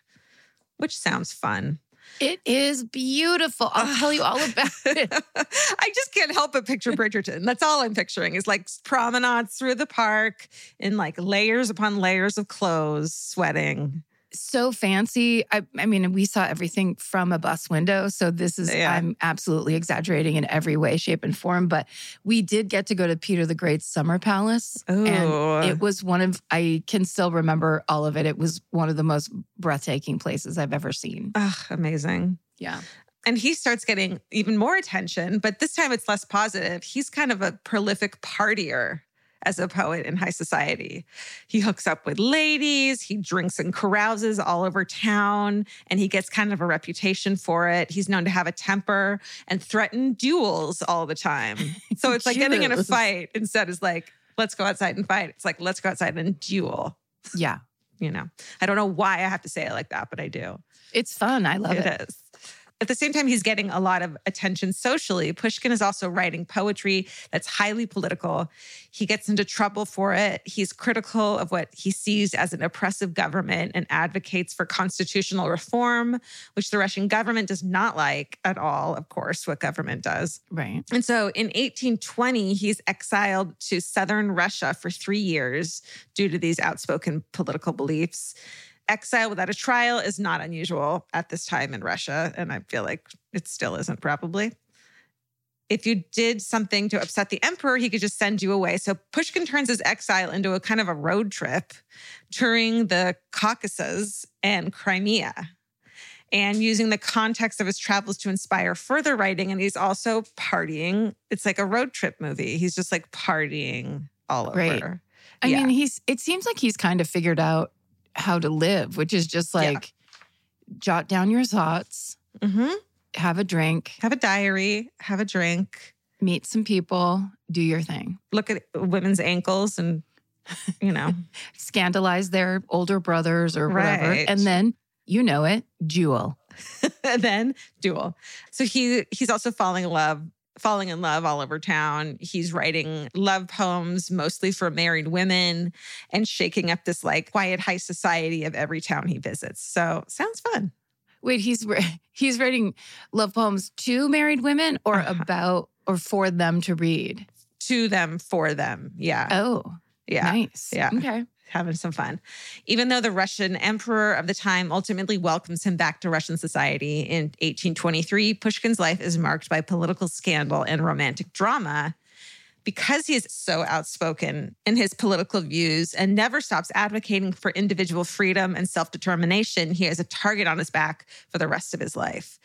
S2: which sounds fun.
S1: It is beautiful. I'll tell you all about it.
S2: I just can't help but picture Bridgerton. That's all I'm picturing is like promenades through the park in like layers upon layers of clothes, sweating.
S1: So fancy. I, I mean, we saw everything from a bus window. So this is,
S2: Yeah.
S1: I'm absolutely exaggerating in every way, shape, and form. But we did get to go to Peter the Great's summer palace.
S2: Ooh.
S1: And it was one of, I can still remember all of it. It was one of the most breathtaking places I've ever seen.
S2: Ugh, amazing.
S1: Yeah.
S2: and he starts getting even more attention, but this time it's less positive. He's kind of a prolific partier as a poet in high society. He hooks up with ladies, he drinks and carouses all over town, and he gets kind of a reputation for it. He's known to have a temper and threaten duels all the time. So it's like getting in a fight instead is like, let's go outside and fight. It's like, let's go outside and duel.
S1: Yeah.
S2: You know, I don't know why I have to say it like that, but I do.
S1: It's fun. I love it.
S2: It is. At the same time, he's getting a lot of attention socially. Pushkin is also writing poetry that's highly political. He gets into trouble for it. He's critical of what he sees as an oppressive government and advocates for constitutional reform, which the Russian government does not like at all, of course, what government does.
S1: Right.
S2: And so in 1820, he's exiled to southern Russia for three years due to these outspoken political beliefs exile without a trial is not unusual at this time in Russia. And I feel like it still isn't probably. If you did something to upset the emperor, he could just send you away. So Pushkin turns his exile into a kind of a road trip, touring the Caucasus and Crimea and using the context of his travels to inspire further writing. And he's also partying. It's like a road trip movie. He's just like partying all
S1: Right.
S2: over.
S1: I
S2: Yeah.
S1: mean, he's it seems like he's kind of figured out how to live, which is just
S2: Yeah.
S1: like jot down your thoughts,
S2: hmm
S1: have a drink,
S2: Have a diary, have a drink,
S1: meet some people, do your thing.
S2: look at women's ankles and, you know,
S1: Scandalize their older brothers or whatever.
S2: Right.
S1: And then, you know it, jewel.
S2: and then duel. So he he's also falling in love, falling in love all over town. He's writing love poems mostly for married women and shaking up this like quiet high society of every town he visits. So sounds fun.
S1: Wait, he's he's writing love poems to married women or
S2: Uh-huh.
S1: about or for them to read.
S2: To them, for them. Yeah.
S1: Oh,
S2: yeah.
S1: nice.
S2: Yeah.
S1: Okay.
S2: Having some fun. Even though the Russian emperor of the time ultimately welcomes him back to Russian society in 1823, Pushkin's life is marked by political scandal and romantic drama. Because he is so outspoken in his political views and never stops advocating for individual freedom and self determination, he has a target on his back for the rest of his life.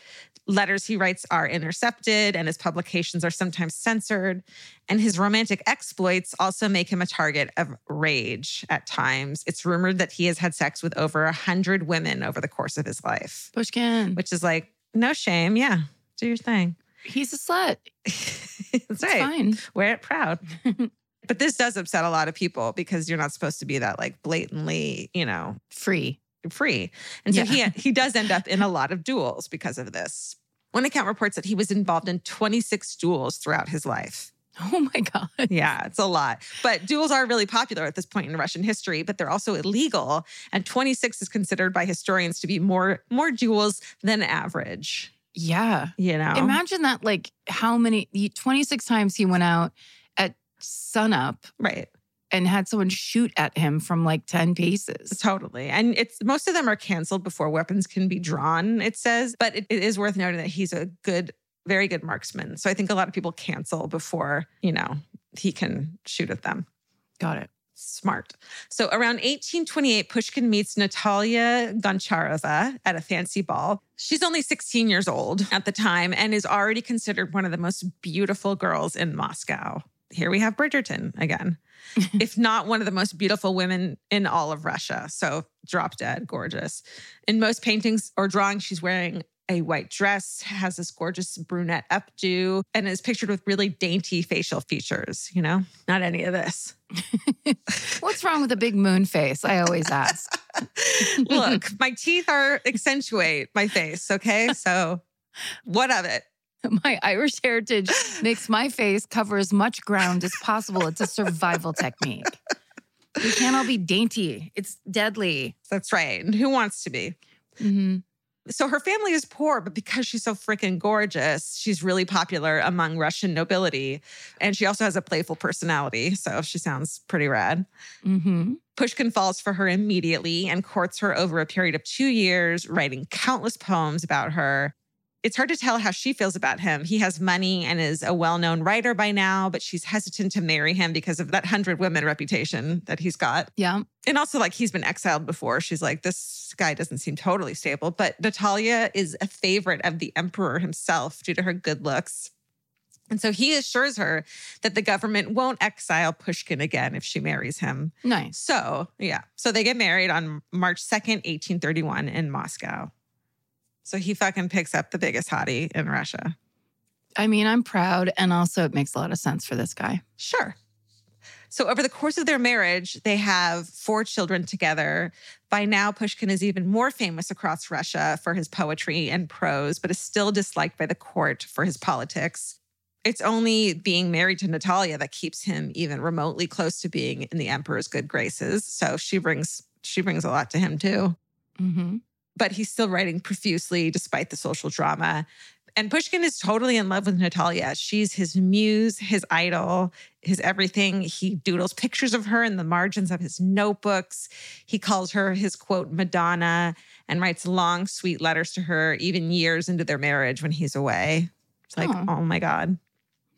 S2: Letters he writes are intercepted, and his publications are sometimes censored. And his romantic exploits also make him a target of rage at times. It's rumored that he has had sex with over a hundred women over the course of his life,
S1: Pushkin.
S2: which is like, no shame. Yeah, do your thing.
S1: He's a slut.
S2: That's
S1: It's
S2: right.
S1: fine.
S2: Wear it proud. but this does upset a lot of people because you're not supposed to be that like blatantly, you know,
S1: Free.
S2: Free. And so
S1: Yeah.
S2: he he does end up in a lot of duels because of this. One account reports that he was involved in 26 duels throughout his life.
S1: Oh my God.
S2: Yeah, it's a lot. But duels are really popular at this point in Russian history, but they're also illegal. And 26 is considered by historians to be more more duels than average.
S1: Yeah.
S2: You know,
S1: Imagine that, like, how many, 26 times he went out at sunup
S2: right?
S1: And had someone shoot at him from like 10 paces.
S2: Totally. And it's most of them are canceled before weapons can be drawn, it says. But it, it is worth noting that he's a good, very good marksman. So I think a lot of people cancel before, you know, he can shoot at them.
S1: Got it.
S2: Smart. So around 1828, Pushkin meets Natalia Goncharova at a fancy ball. She's only 16 years old at the time and is already considered one of the most beautiful girls in Moscow. Here we have Bridgerton again, if not one of the most beautiful women in all of Russia. So drop dead gorgeous. In most paintings or drawings, she's wearing a white dress, has this gorgeous brunette updo, and is pictured with really dainty facial features, you know? Not any of this.
S1: What's wrong with a big moon face? I always ask.
S2: Look, my teeth are accentuate my face. Okay. So what of it?
S1: My Irish heritage makes my face cover as much ground as possible. It's a survival technique. We can't all be dainty. It's deadly.
S2: That's right. And who wants to be?
S1: hmm
S2: So her family is poor, but because she's so freaking gorgeous, she's really popular among Russian nobility. And she also has a playful personality. So she sounds pretty rad.
S1: hmm
S2: Pushkin falls for her immediately and courts her over a period of two years, writing countless poems about her. It's hard to tell how she feels about him. He has money and is a well known writer by now, but she's hesitant to marry him because of that 100 women reputation that he's got.
S1: Yeah.
S2: And also, like, he's been exiled before. She's like, this guy doesn't seem totally stable. But Natalia is a favorite of the emperor himself due to her good looks. And so he assures her that the government won't exile Pushkin again if she marries him.
S1: Nice.
S2: So, yeah. So they get married on March 2nd, 1831 in Moscow. So he fucking picks up the biggest hottie in Russia.
S1: I mean, I'm proud. And also, it makes a lot of sense for this guy.
S2: Sure. So, over the course of their marriage, they have four children together. By now, Pushkin is even more famous across Russia for his poetry and prose, but is still disliked by the court for his politics. It's only being married to Natalia that keeps him even remotely close to being in the emperor's good graces. So she brings she brings a lot to him too.
S1: Mm-hmm.
S2: But he's still writing profusely despite the social drama. And Pushkin is totally in love with Natalia. She's his muse, his idol, his everything. He doodles pictures of her in the margins of his notebooks. He calls her his quote, Madonna, and writes long, sweet letters to her, even years into their marriage when he's away. It's like,
S1: Aw.
S2: oh my God.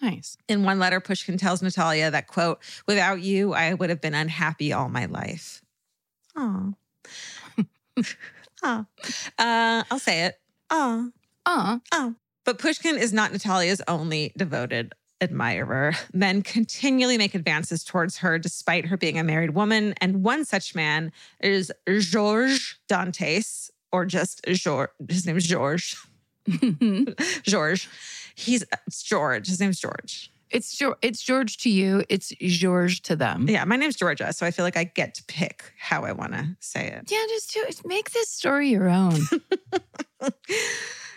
S1: Nice.
S2: In one letter, Pushkin tells Natalia that, quote, without you, I would have been unhappy all my life. Oh. oh. Uh, I'll say it. Oh.
S1: Uh,
S2: Oh. But Pushkin is not Natalia's only devoted admirer. Men continually make advances towards her despite her being a married woman. And one such man is Georges Dantes, or just George. His name is George. George. He's it's George. His name's George.
S1: It's George, it's George to you. It's George to them.
S2: Yeah, my name's Georgia. So I feel like I get to pick how I want to say it.
S1: Yeah, just do it. Make this story your own.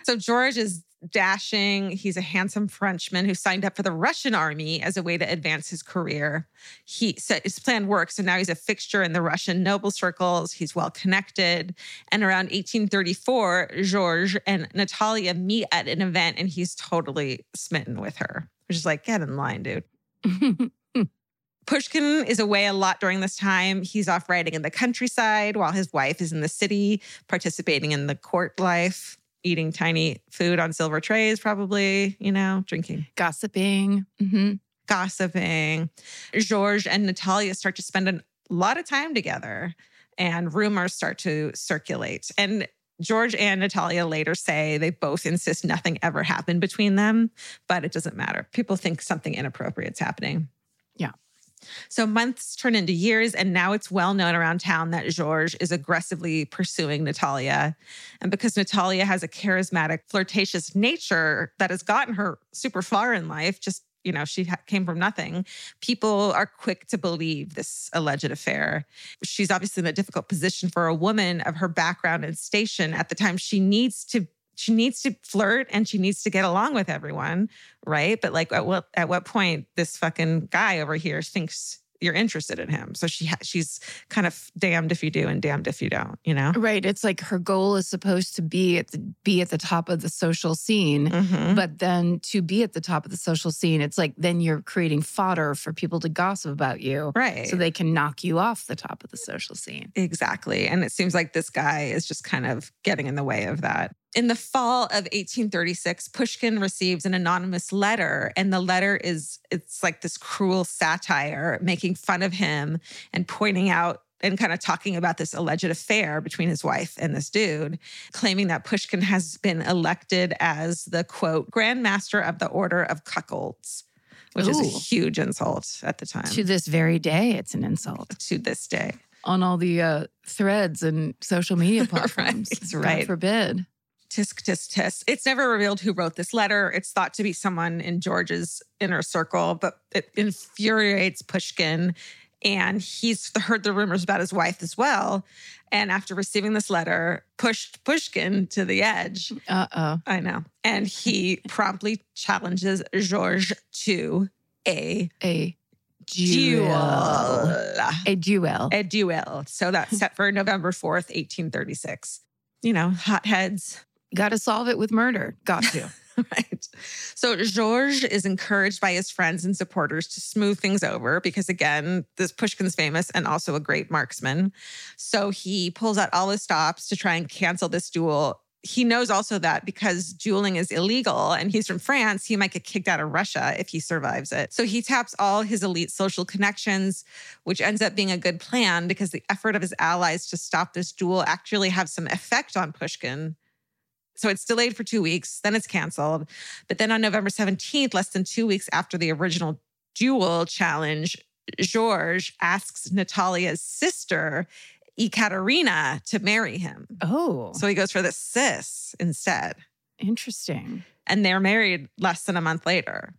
S2: So George is dashing. He's a handsome Frenchman who signed up for the Russian army as a way to advance his career. He so his plan works, so now he's a fixture in the Russian noble circles. He's well connected. And around 1834, George and Natalia meet at an event, and he's totally smitten with her. Which is like, get in line, dude. Pushkin is away a lot during this time. He's off riding in the countryside while his wife is in the city, participating in the court life, eating tiny food on silver trays, probably, you know, drinking,
S1: Gossiping. hmm
S2: gossiping. George and Natalia start to spend a lot of time together, and rumors start to circulate. And George and Natalia later say they both insist nothing ever happened between them, but it doesn't matter. People think something inappropriate's happening.
S1: Yeah.
S2: So months turn into years, and now it's well known around town that George is aggressively pursuing Natalia. And because Natalia has a charismatic, flirtatious nature that has gotten her super far in life, just, you know, she ha- came from nothing, people are quick to believe this alleged affair. She's obviously in a difficult position for a woman of her background and station at the time. She needs to. She needs to flirt and she needs to get along with everyone, right? But like, at what at what point this fucking guy over here thinks you're interested in him? So she ha- she's kind of damned if you do and damned if you don't, you know.
S1: Right. It's like her goal is supposed to be at the be at the top of the social scene.
S2: Mhm.
S1: But then to be at the top of the social scene, it's like then you're creating fodder for people to gossip about you.
S2: Right.
S1: So they can knock you off the top of the social scene.
S2: Exactly. And it seems like this guy is just kind of getting in the way of that. In the fall of 1836, Pushkin receives an anonymous letter, and the letter is it's like this cruel satire making fun of him and pointing out and kind of talking about this alleged affair between his wife and this dude, claiming that Pushkin has been elected as the quote, Grand Master of the Order of Cuckolds, which is a huge insult at the time
S1: To this very day, it's an insult
S2: to this day.
S1: on all the uh, threads and social media platforms.
S2: that's
S1: God
S2: right.
S1: forbid.
S2: Tisk, tisk, tisk. It's never revealed who wrote this letter. It's thought to be someone in George's inner circle, but it infuriates Pushkin. And he's heard the rumors about his wife as well. And after receiving this letter, pushed Pushkin to the edge.
S1: Uh oh.
S2: I know. And he promptly challenges George to a
S1: A
S2: duel.
S1: A duel.
S2: A duel. So that's set for November 4th, 1836. You know, hotheads,
S1: Got to solve it with murder. Got to.
S2: right. So Georges is encouraged by his friends and supporters to smooth things over because, again, this Pushkin's famous and also a great marksman. So he pulls out all his stops to try and cancel this duel. He knows also that because dueling is illegal and he's from France, he might get kicked out of Russia if he survives it. So he taps all his elite social connections, which ends up being a good plan because the effort of his allies to stop this duel actually have some effect on Pushkin. So it's delayed for two weeks, then it's canceled. But then on November 17th, less than two weeks after the original duel challenge, George asks Natalia's sister, Ekaterina, to marry him.
S1: Oh,
S2: So he goes for the sis instead.
S1: interesting.
S2: And they're married less than a month later.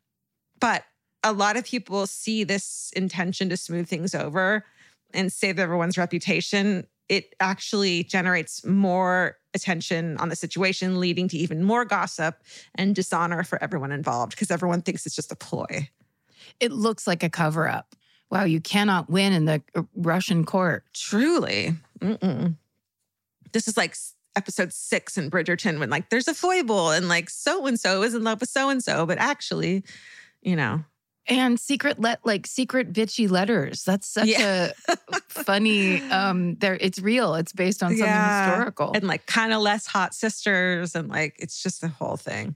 S2: But a lot of people see this intention to smooth things over and save everyone's reputation. It actually generates more attention on the situation, leading to even more gossip and dishonor for everyone involved because everyone thinks it's just a ploy.
S1: It looks like a cover up. Wow, you cannot win in the uh, Russian court.
S2: Truly. Mm-mm. This is like episode six in Bridgerton when like there's a foible and like so and so is in love with so and so, but actually, you know,
S1: And secret let like secret bitchy letters. That's such
S2: Yeah.
S1: a funny um there it's real. It's based on something
S2: Yeah.
S1: historical.
S2: and like kind of less hot sisters and like it's just the whole thing.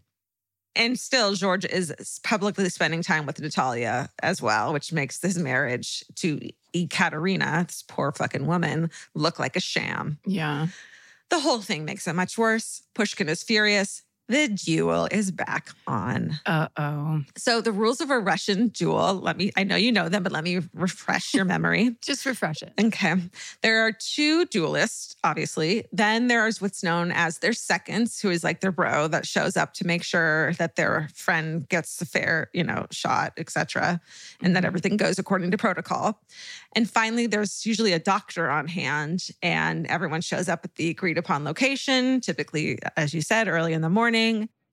S2: And still, George is publicly spending time with Natalia as well, which makes this marriage to Ekaterina, this poor fucking woman, look like a sham.
S1: yeah.
S2: The whole thing makes it much worse. Pushkin is furious. The duel is back on.
S1: Uh-oh.
S2: So, the rules of a Russian duel, let me, I know you know them, but let me refresh your memory.
S1: Just refresh it.
S2: Okay. There are two duelists, obviously. Then there's what's known as their seconds, who is like their bro that shows up to make sure that their friend gets the fair, you know, shot, etc., and that
S1: Mhm.
S2: everything goes according to protocol. And finally, there's usually a doctor on hand, and everyone shows up at the agreed upon location, typically, as you said, early in the morning.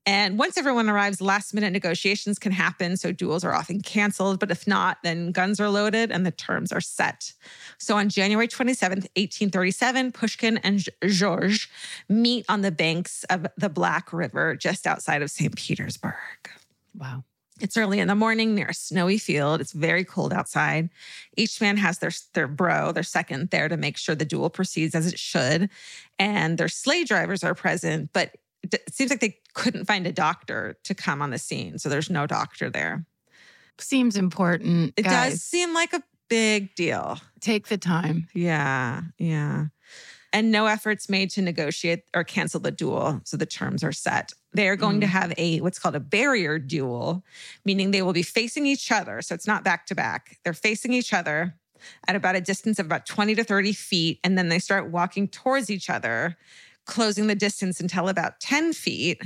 S2: And once everyone arrives, last minute negotiations can happen. So duels are often canceled. But if not, then guns are loaded and the terms are set. So on January 27th, 1837, Pushkin and Georges meet on the banks of the Black River just outside of St. Petersburg.
S1: Wow.
S2: It's early in the morning near a snowy field. It's very cold outside. Each man has their their bro, their second, there to make sure the duel proceeds as it should. And their sleigh drivers are present, but it seems like they couldn't find a doctor to come on the scene. So there's no doctor there.
S1: Seems important.
S2: It
S1: Guys,
S2: does seem like a big deal.
S1: take the time.
S2: Yeah, yeah. And no efforts made to negotiate or cancel the duel. So the terms are set. They are going to mm. have a what's called a barrier duel, meaning they will be facing each other. So it's not back to back. They're facing each other at about a distance of about 20 to 30 feet. And then they start walking towards each other, closing the distance until about 10 feet.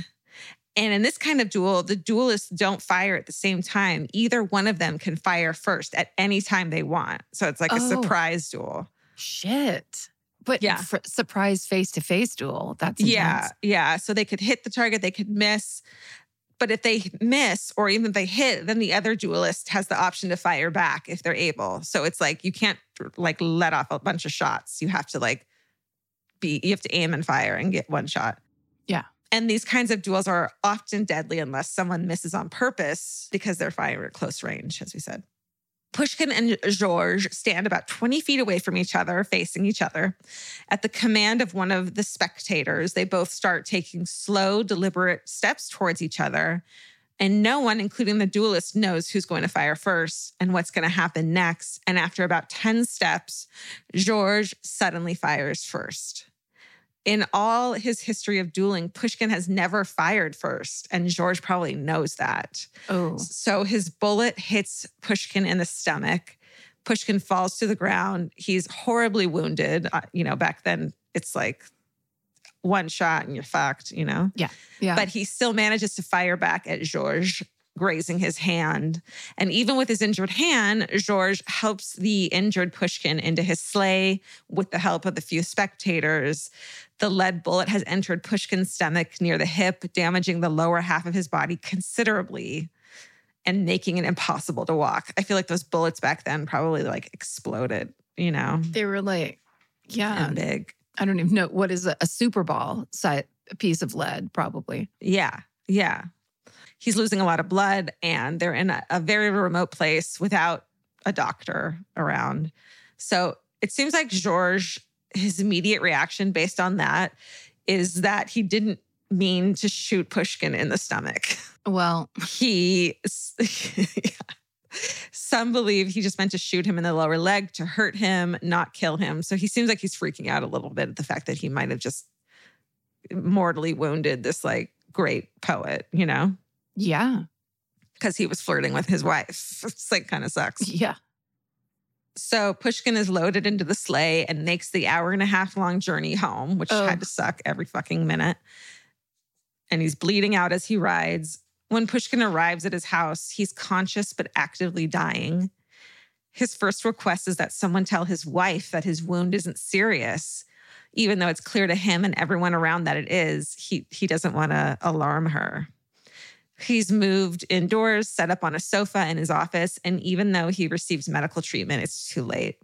S2: And in this kind of duel, the duelists don't fire at the same time. Either one of them can fire first at any time they want. So it's like a
S1: Oh.
S2: surprise duel.
S1: Shit. But
S2: Yeah.
S1: fr- surprise face to face duel. That's
S2: Yeah, yeah. So they could hit the target, they could miss. But if they miss or even if they hit, then the other duelist has the option to fire back if they're able. So it's like you can't like let off a bunch of shots. You have to like be, you have to aim and fire and get one shot.
S1: Yeah.
S2: And these kinds of duels are often deadly unless someone misses on purpose because they're firing at close range, as we said. Pushkin and Georges stand about 20 feet away from each other, facing each other. At the command of one of the spectators, they both start taking slow, deliberate steps towards each other. And no one, including the duelist, knows who's going to fire first and what's going to happen next. And after about 10 steps, Georges suddenly fires first. In all his history of dueling, Pushkin has never fired first, and George probably knows that.
S1: Oh.
S2: So his bullet hits Pushkin in the stomach. Pushkin falls to the ground. He's horribly wounded. Uh, you know, back then it's like one shot and you're fucked, you know?
S1: Yeah. Yeah.
S2: But he still manages to fire back at George, grazing his hand. And even with his injured hand, George helps the injured Pushkin into his sleigh with the help of the few spectators. The lead bullet has entered Pushkin's stomach near the hip, damaging the lower half of his body considerably and making it impossible to walk. I feel like those bullets back then probably like exploded, you know,
S1: they were like, yeah,
S2: and big.
S1: I don't even know what is a, a super ball size a piece of lead, probably.
S2: Yeah, yeah. He's losing a lot of blood, and they're in a, a very remote place without a doctor around. So it seems like Georges, his immediate reaction based on that is that he didn't mean to shoot Pushkin in the stomach.
S1: Well,
S2: He, some believe he just meant to shoot him in the lower leg to hurt him, not kill him. So he seems like he's freaking out a little bit at the fact that he might have just mortally wounded this like great poet, you know?
S1: yeah,
S2: because he was flirting with his wife. It's like kind of sucks.
S1: yeah.
S2: So Pushkin is loaded into the sleigh and makes the hour and a half long journey home, which
S1: Ugh.
S2: had to suck every fucking minute. And he's bleeding out as he rides. When Pushkin arrives at his house, he's conscious but actively dying. His first request is that someone tell his wife that his wound isn't serious, even though it's clear to him and everyone around that it is. He he doesn't want to alarm her. He's moved indoors, set up on a sofa in his office, and even though he receives medical treatment, it's too late.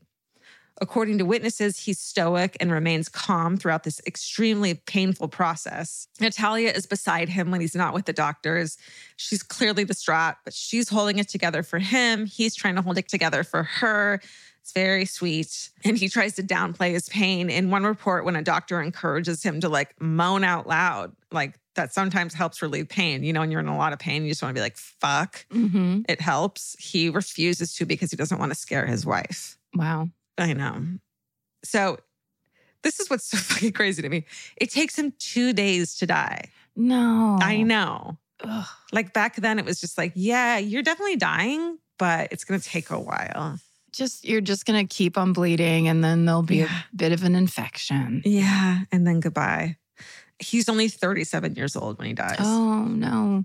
S2: According to witnesses, he's stoic and remains calm throughout this extremely painful process. Natalia is beside him when he's not with the doctors. She's clearly distraught, but she's holding it together for him. He's trying to hold it together for her. It's very sweet. And he tries to downplay his pain. In one report, when a doctor encourages him to like moan out loud, like that sometimes helps relieve pain. You know, when you're in a lot of pain, you just want to be like, fuck,
S1: Mm-hmm.
S2: it helps. He refuses to because he doesn't want to scare his wife.
S1: Wow.
S2: I know. So this is what's so fucking crazy to me. It takes him two days to die.
S1: No.
S2: I know.
S1: Ugh.
S2: Like back then, it was just like, yeah, you're definitely dying, but it's going to take a while.
S1: Just you're just gonna keep on bleeding, and then there'll be
S2: Yeah.
S1: a bit of an infection.
S2: Yeah. And then goodbye. He's only 37 years old when he dies.
S1: Oh no.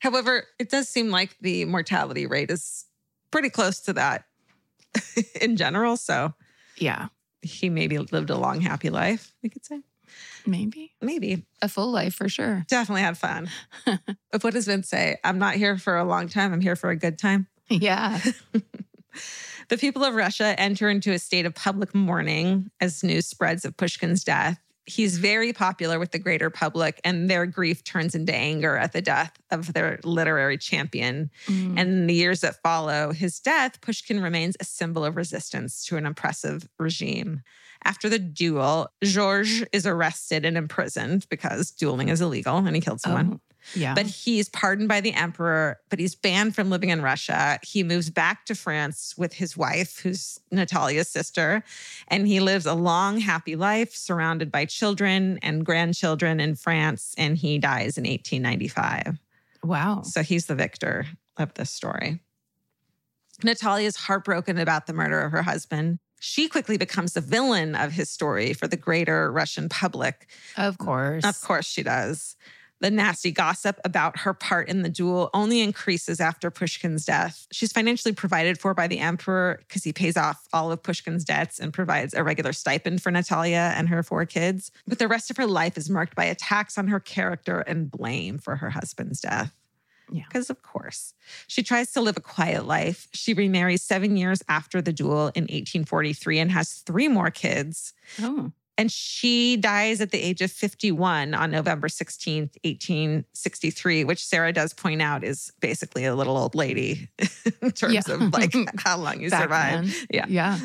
S2: However, it does seem like the mortality rate is pretty close to that in general. So
S1: Yeah.
S2: he maybe lived a long, happy life, we could say.
S1: Maybe
S2: Maybe.
S1: a full life for sure.
S2: Definitely had fun. but what does Vince say? I'm not here for a long time. I'm here for a good time.
S1: Yeah.
S2: The people of Russia enter into a state of public mourning as news spreads of Pushkin's death. He's very popular with the greater public, and their grief turns into anger at the death of their literary champion.
S1: Mm.
S2: And in the years that follow his death, Pushkin remains a symbol of resistance to an oppressive regime. After the duel, Georges is arrested and imprisoned because dueling is illegal and he killed someone.
S1: Oh, yeah.
S2: But he's pardoned by the emperor, but he's banned from living in Russia. He moves back to France with his wife, who's Natalia's sister, and he lives a long, happy life surrounded by children and grandchildren in France. And he dies in 1895.
S1: wow.
S2: So he's the victor of this story. Natalia is heartbroken about the murder of her husband. She quickly becomes the villain of his story for the greater Russian public.
S1: Of course.
S2: Of course, she does. The nasty gossip about her part in the duel only increases after Pushkin's death. She's financially provided for by the emperor because he pays off all of Pushkin's debts and provides a regular stipend for Natalia and her four kids. But the rest of her life is marked by attacks on her character and blame for her husband's death.
S1: Yeah.
S2: Because, of course, she tries to live a quiet life. She remarries seven years after the duel in 1843 and has three more kids.
S1: Oh.
S2: And she dies at the age of 51 on November 16th, 1863, which Sarah does point out is basically a little old lady in terms
S1: Yeah.
S2: of like how long you survive. Yeah.
S1: Yeah.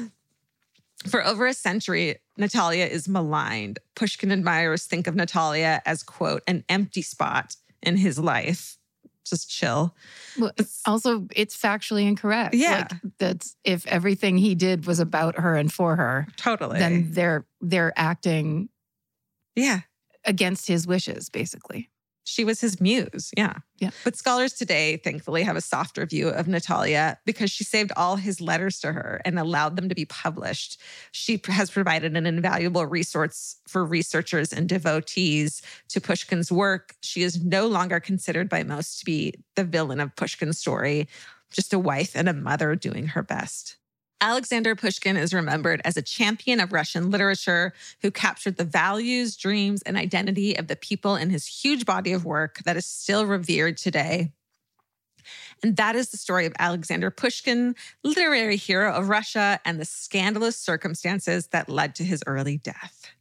S2: For over a century, Natalia is maligned. Pushkin admirers think of Natalia as, quote, an empty spot in his life. Just chill.
S1: Well,
S2: It's-
S1: also, it's factually incorrect.
S2: Yeah.
S1: Like that's if everything he did was about her and for her,
S2: Totally.
S1: then they're they're acting
S2: yeah.
S1: against his wishes, basically.
S2: She was his muse. Yeah.
S1: Yeah.
S2: But scholars today, thankfully, have a softer view of Natalia because she saved all his letters to her and allowed them to be published. She has provided an invaluable resource for researchers and devotees to Pushkin's work. She is no longer considered by most to be the villain of Pushkin's story, just a wife and a mother doing her best. Alexander Pushkin is remembered as a champion of Russian literature who captured the values, dreams, and identity of the people in his huge body of work that is still revered today. And that is the story of Alexander Pushkin, literary hero of Russia, and the scandalous circumstances that led to his early death.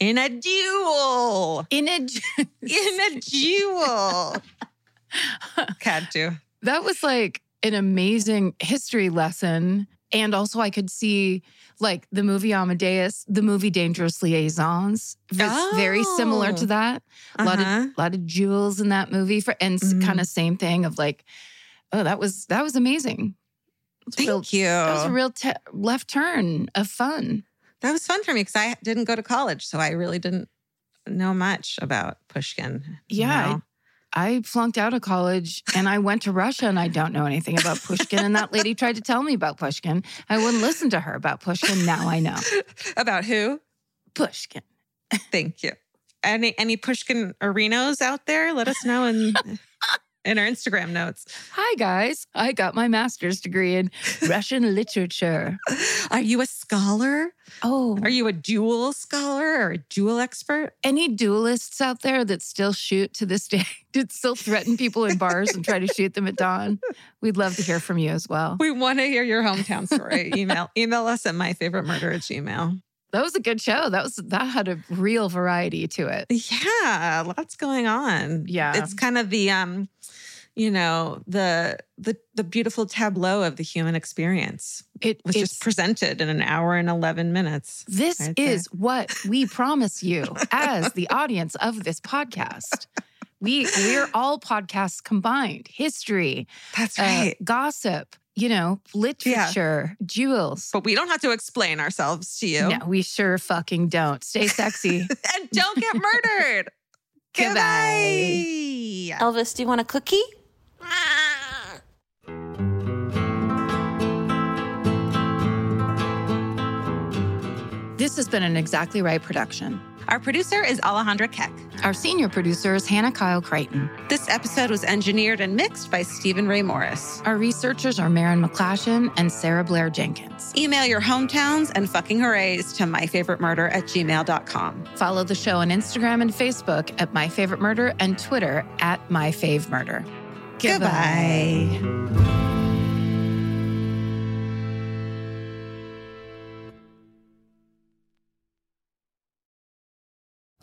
S2: In a duel!
S1: In a
S2: In a duel! Had to.
S1: that was like an amazing history lesson. And also, I could see like the movie Amadeus, the movie Dangerous Liaisons, was very similar
S2: Oh.
S1: to that. A lot
S2: Uh-huh.
S1: of lot of jewels in that movie for and
S2: Mhm.
S1: kind of same thing of like, oh, that was that was amazing. It was a real-
S2: Thank you.
S1: That was a real te- left turn of fun.
S2: That was fun for me because I didn't go to college, so I really didn't know much about Pushkin.
S1: Yeah,
S2: No.
S1: I flunked out of college and I went to Russia and I don't know anything about Pushkin. and that lady tried to tell me about Pushkin. I wouldn't listen to her about Pushkin. Now I know.
S2: about who?
S1: Pushkin.
S2: Thank you. Any any Pushkin arenos out there? Let us know. And in our Instagram notes.
S1: Hi, guys. I got my master's degree in Russian literature.
S2: Are you a scholar?
S1: Oh,
S2: Are you a duel scholar or a duel expert?
S1: any duelists out there that still shoot to this day, that still threaten people in bars and try to shoot them at dawn? We'd love to hear from you as well.
S2: We want to hear your hometown story. email email us at my favorite murder at gmail.
S1: That was a good show. That was that had a real variety to it.
S2: Yeah, lots going on.
S1: Yeah.
S2: It's kind of the um, you know, the the the beautiful tableau of the human experience
S1: It
S2: was just presented in an hour and 11 minutes.
S1: This
S2: right there.
S1: is what we promise you as the audience of this podcast. We we're all podcasts combined. History,
S2: That's
S1: uh,
S2: right.
S1: gossip, you know, literature, jewels.
S2: but we don't have to explain ourselves to you.
S1: No, we sure fucking don't. Stay sexy.
S2: and don't get murdered.
S1: Goodbye.
S2: Goodbye.
S6: Elvis, do you want a cookie?
S1: This has been an Exactly Right production.
S2: Our producer is Alejandra Keck.
S1: Our senior producer is Hannah Kyle Creighton.
S2: This episode was engineered and mixed by Stephen Ray Morris.
S1: Our researchers are Marin McClashin and Sarah Blair Jenkins.
S2: Email your hometowns and fucking hoorays to myfavoritemurder at gmail.com.
S1: Follow the show on Instagram and Facebook at My Favorite Murder and Twitter at My Fave Murder.
S2: Goodbye.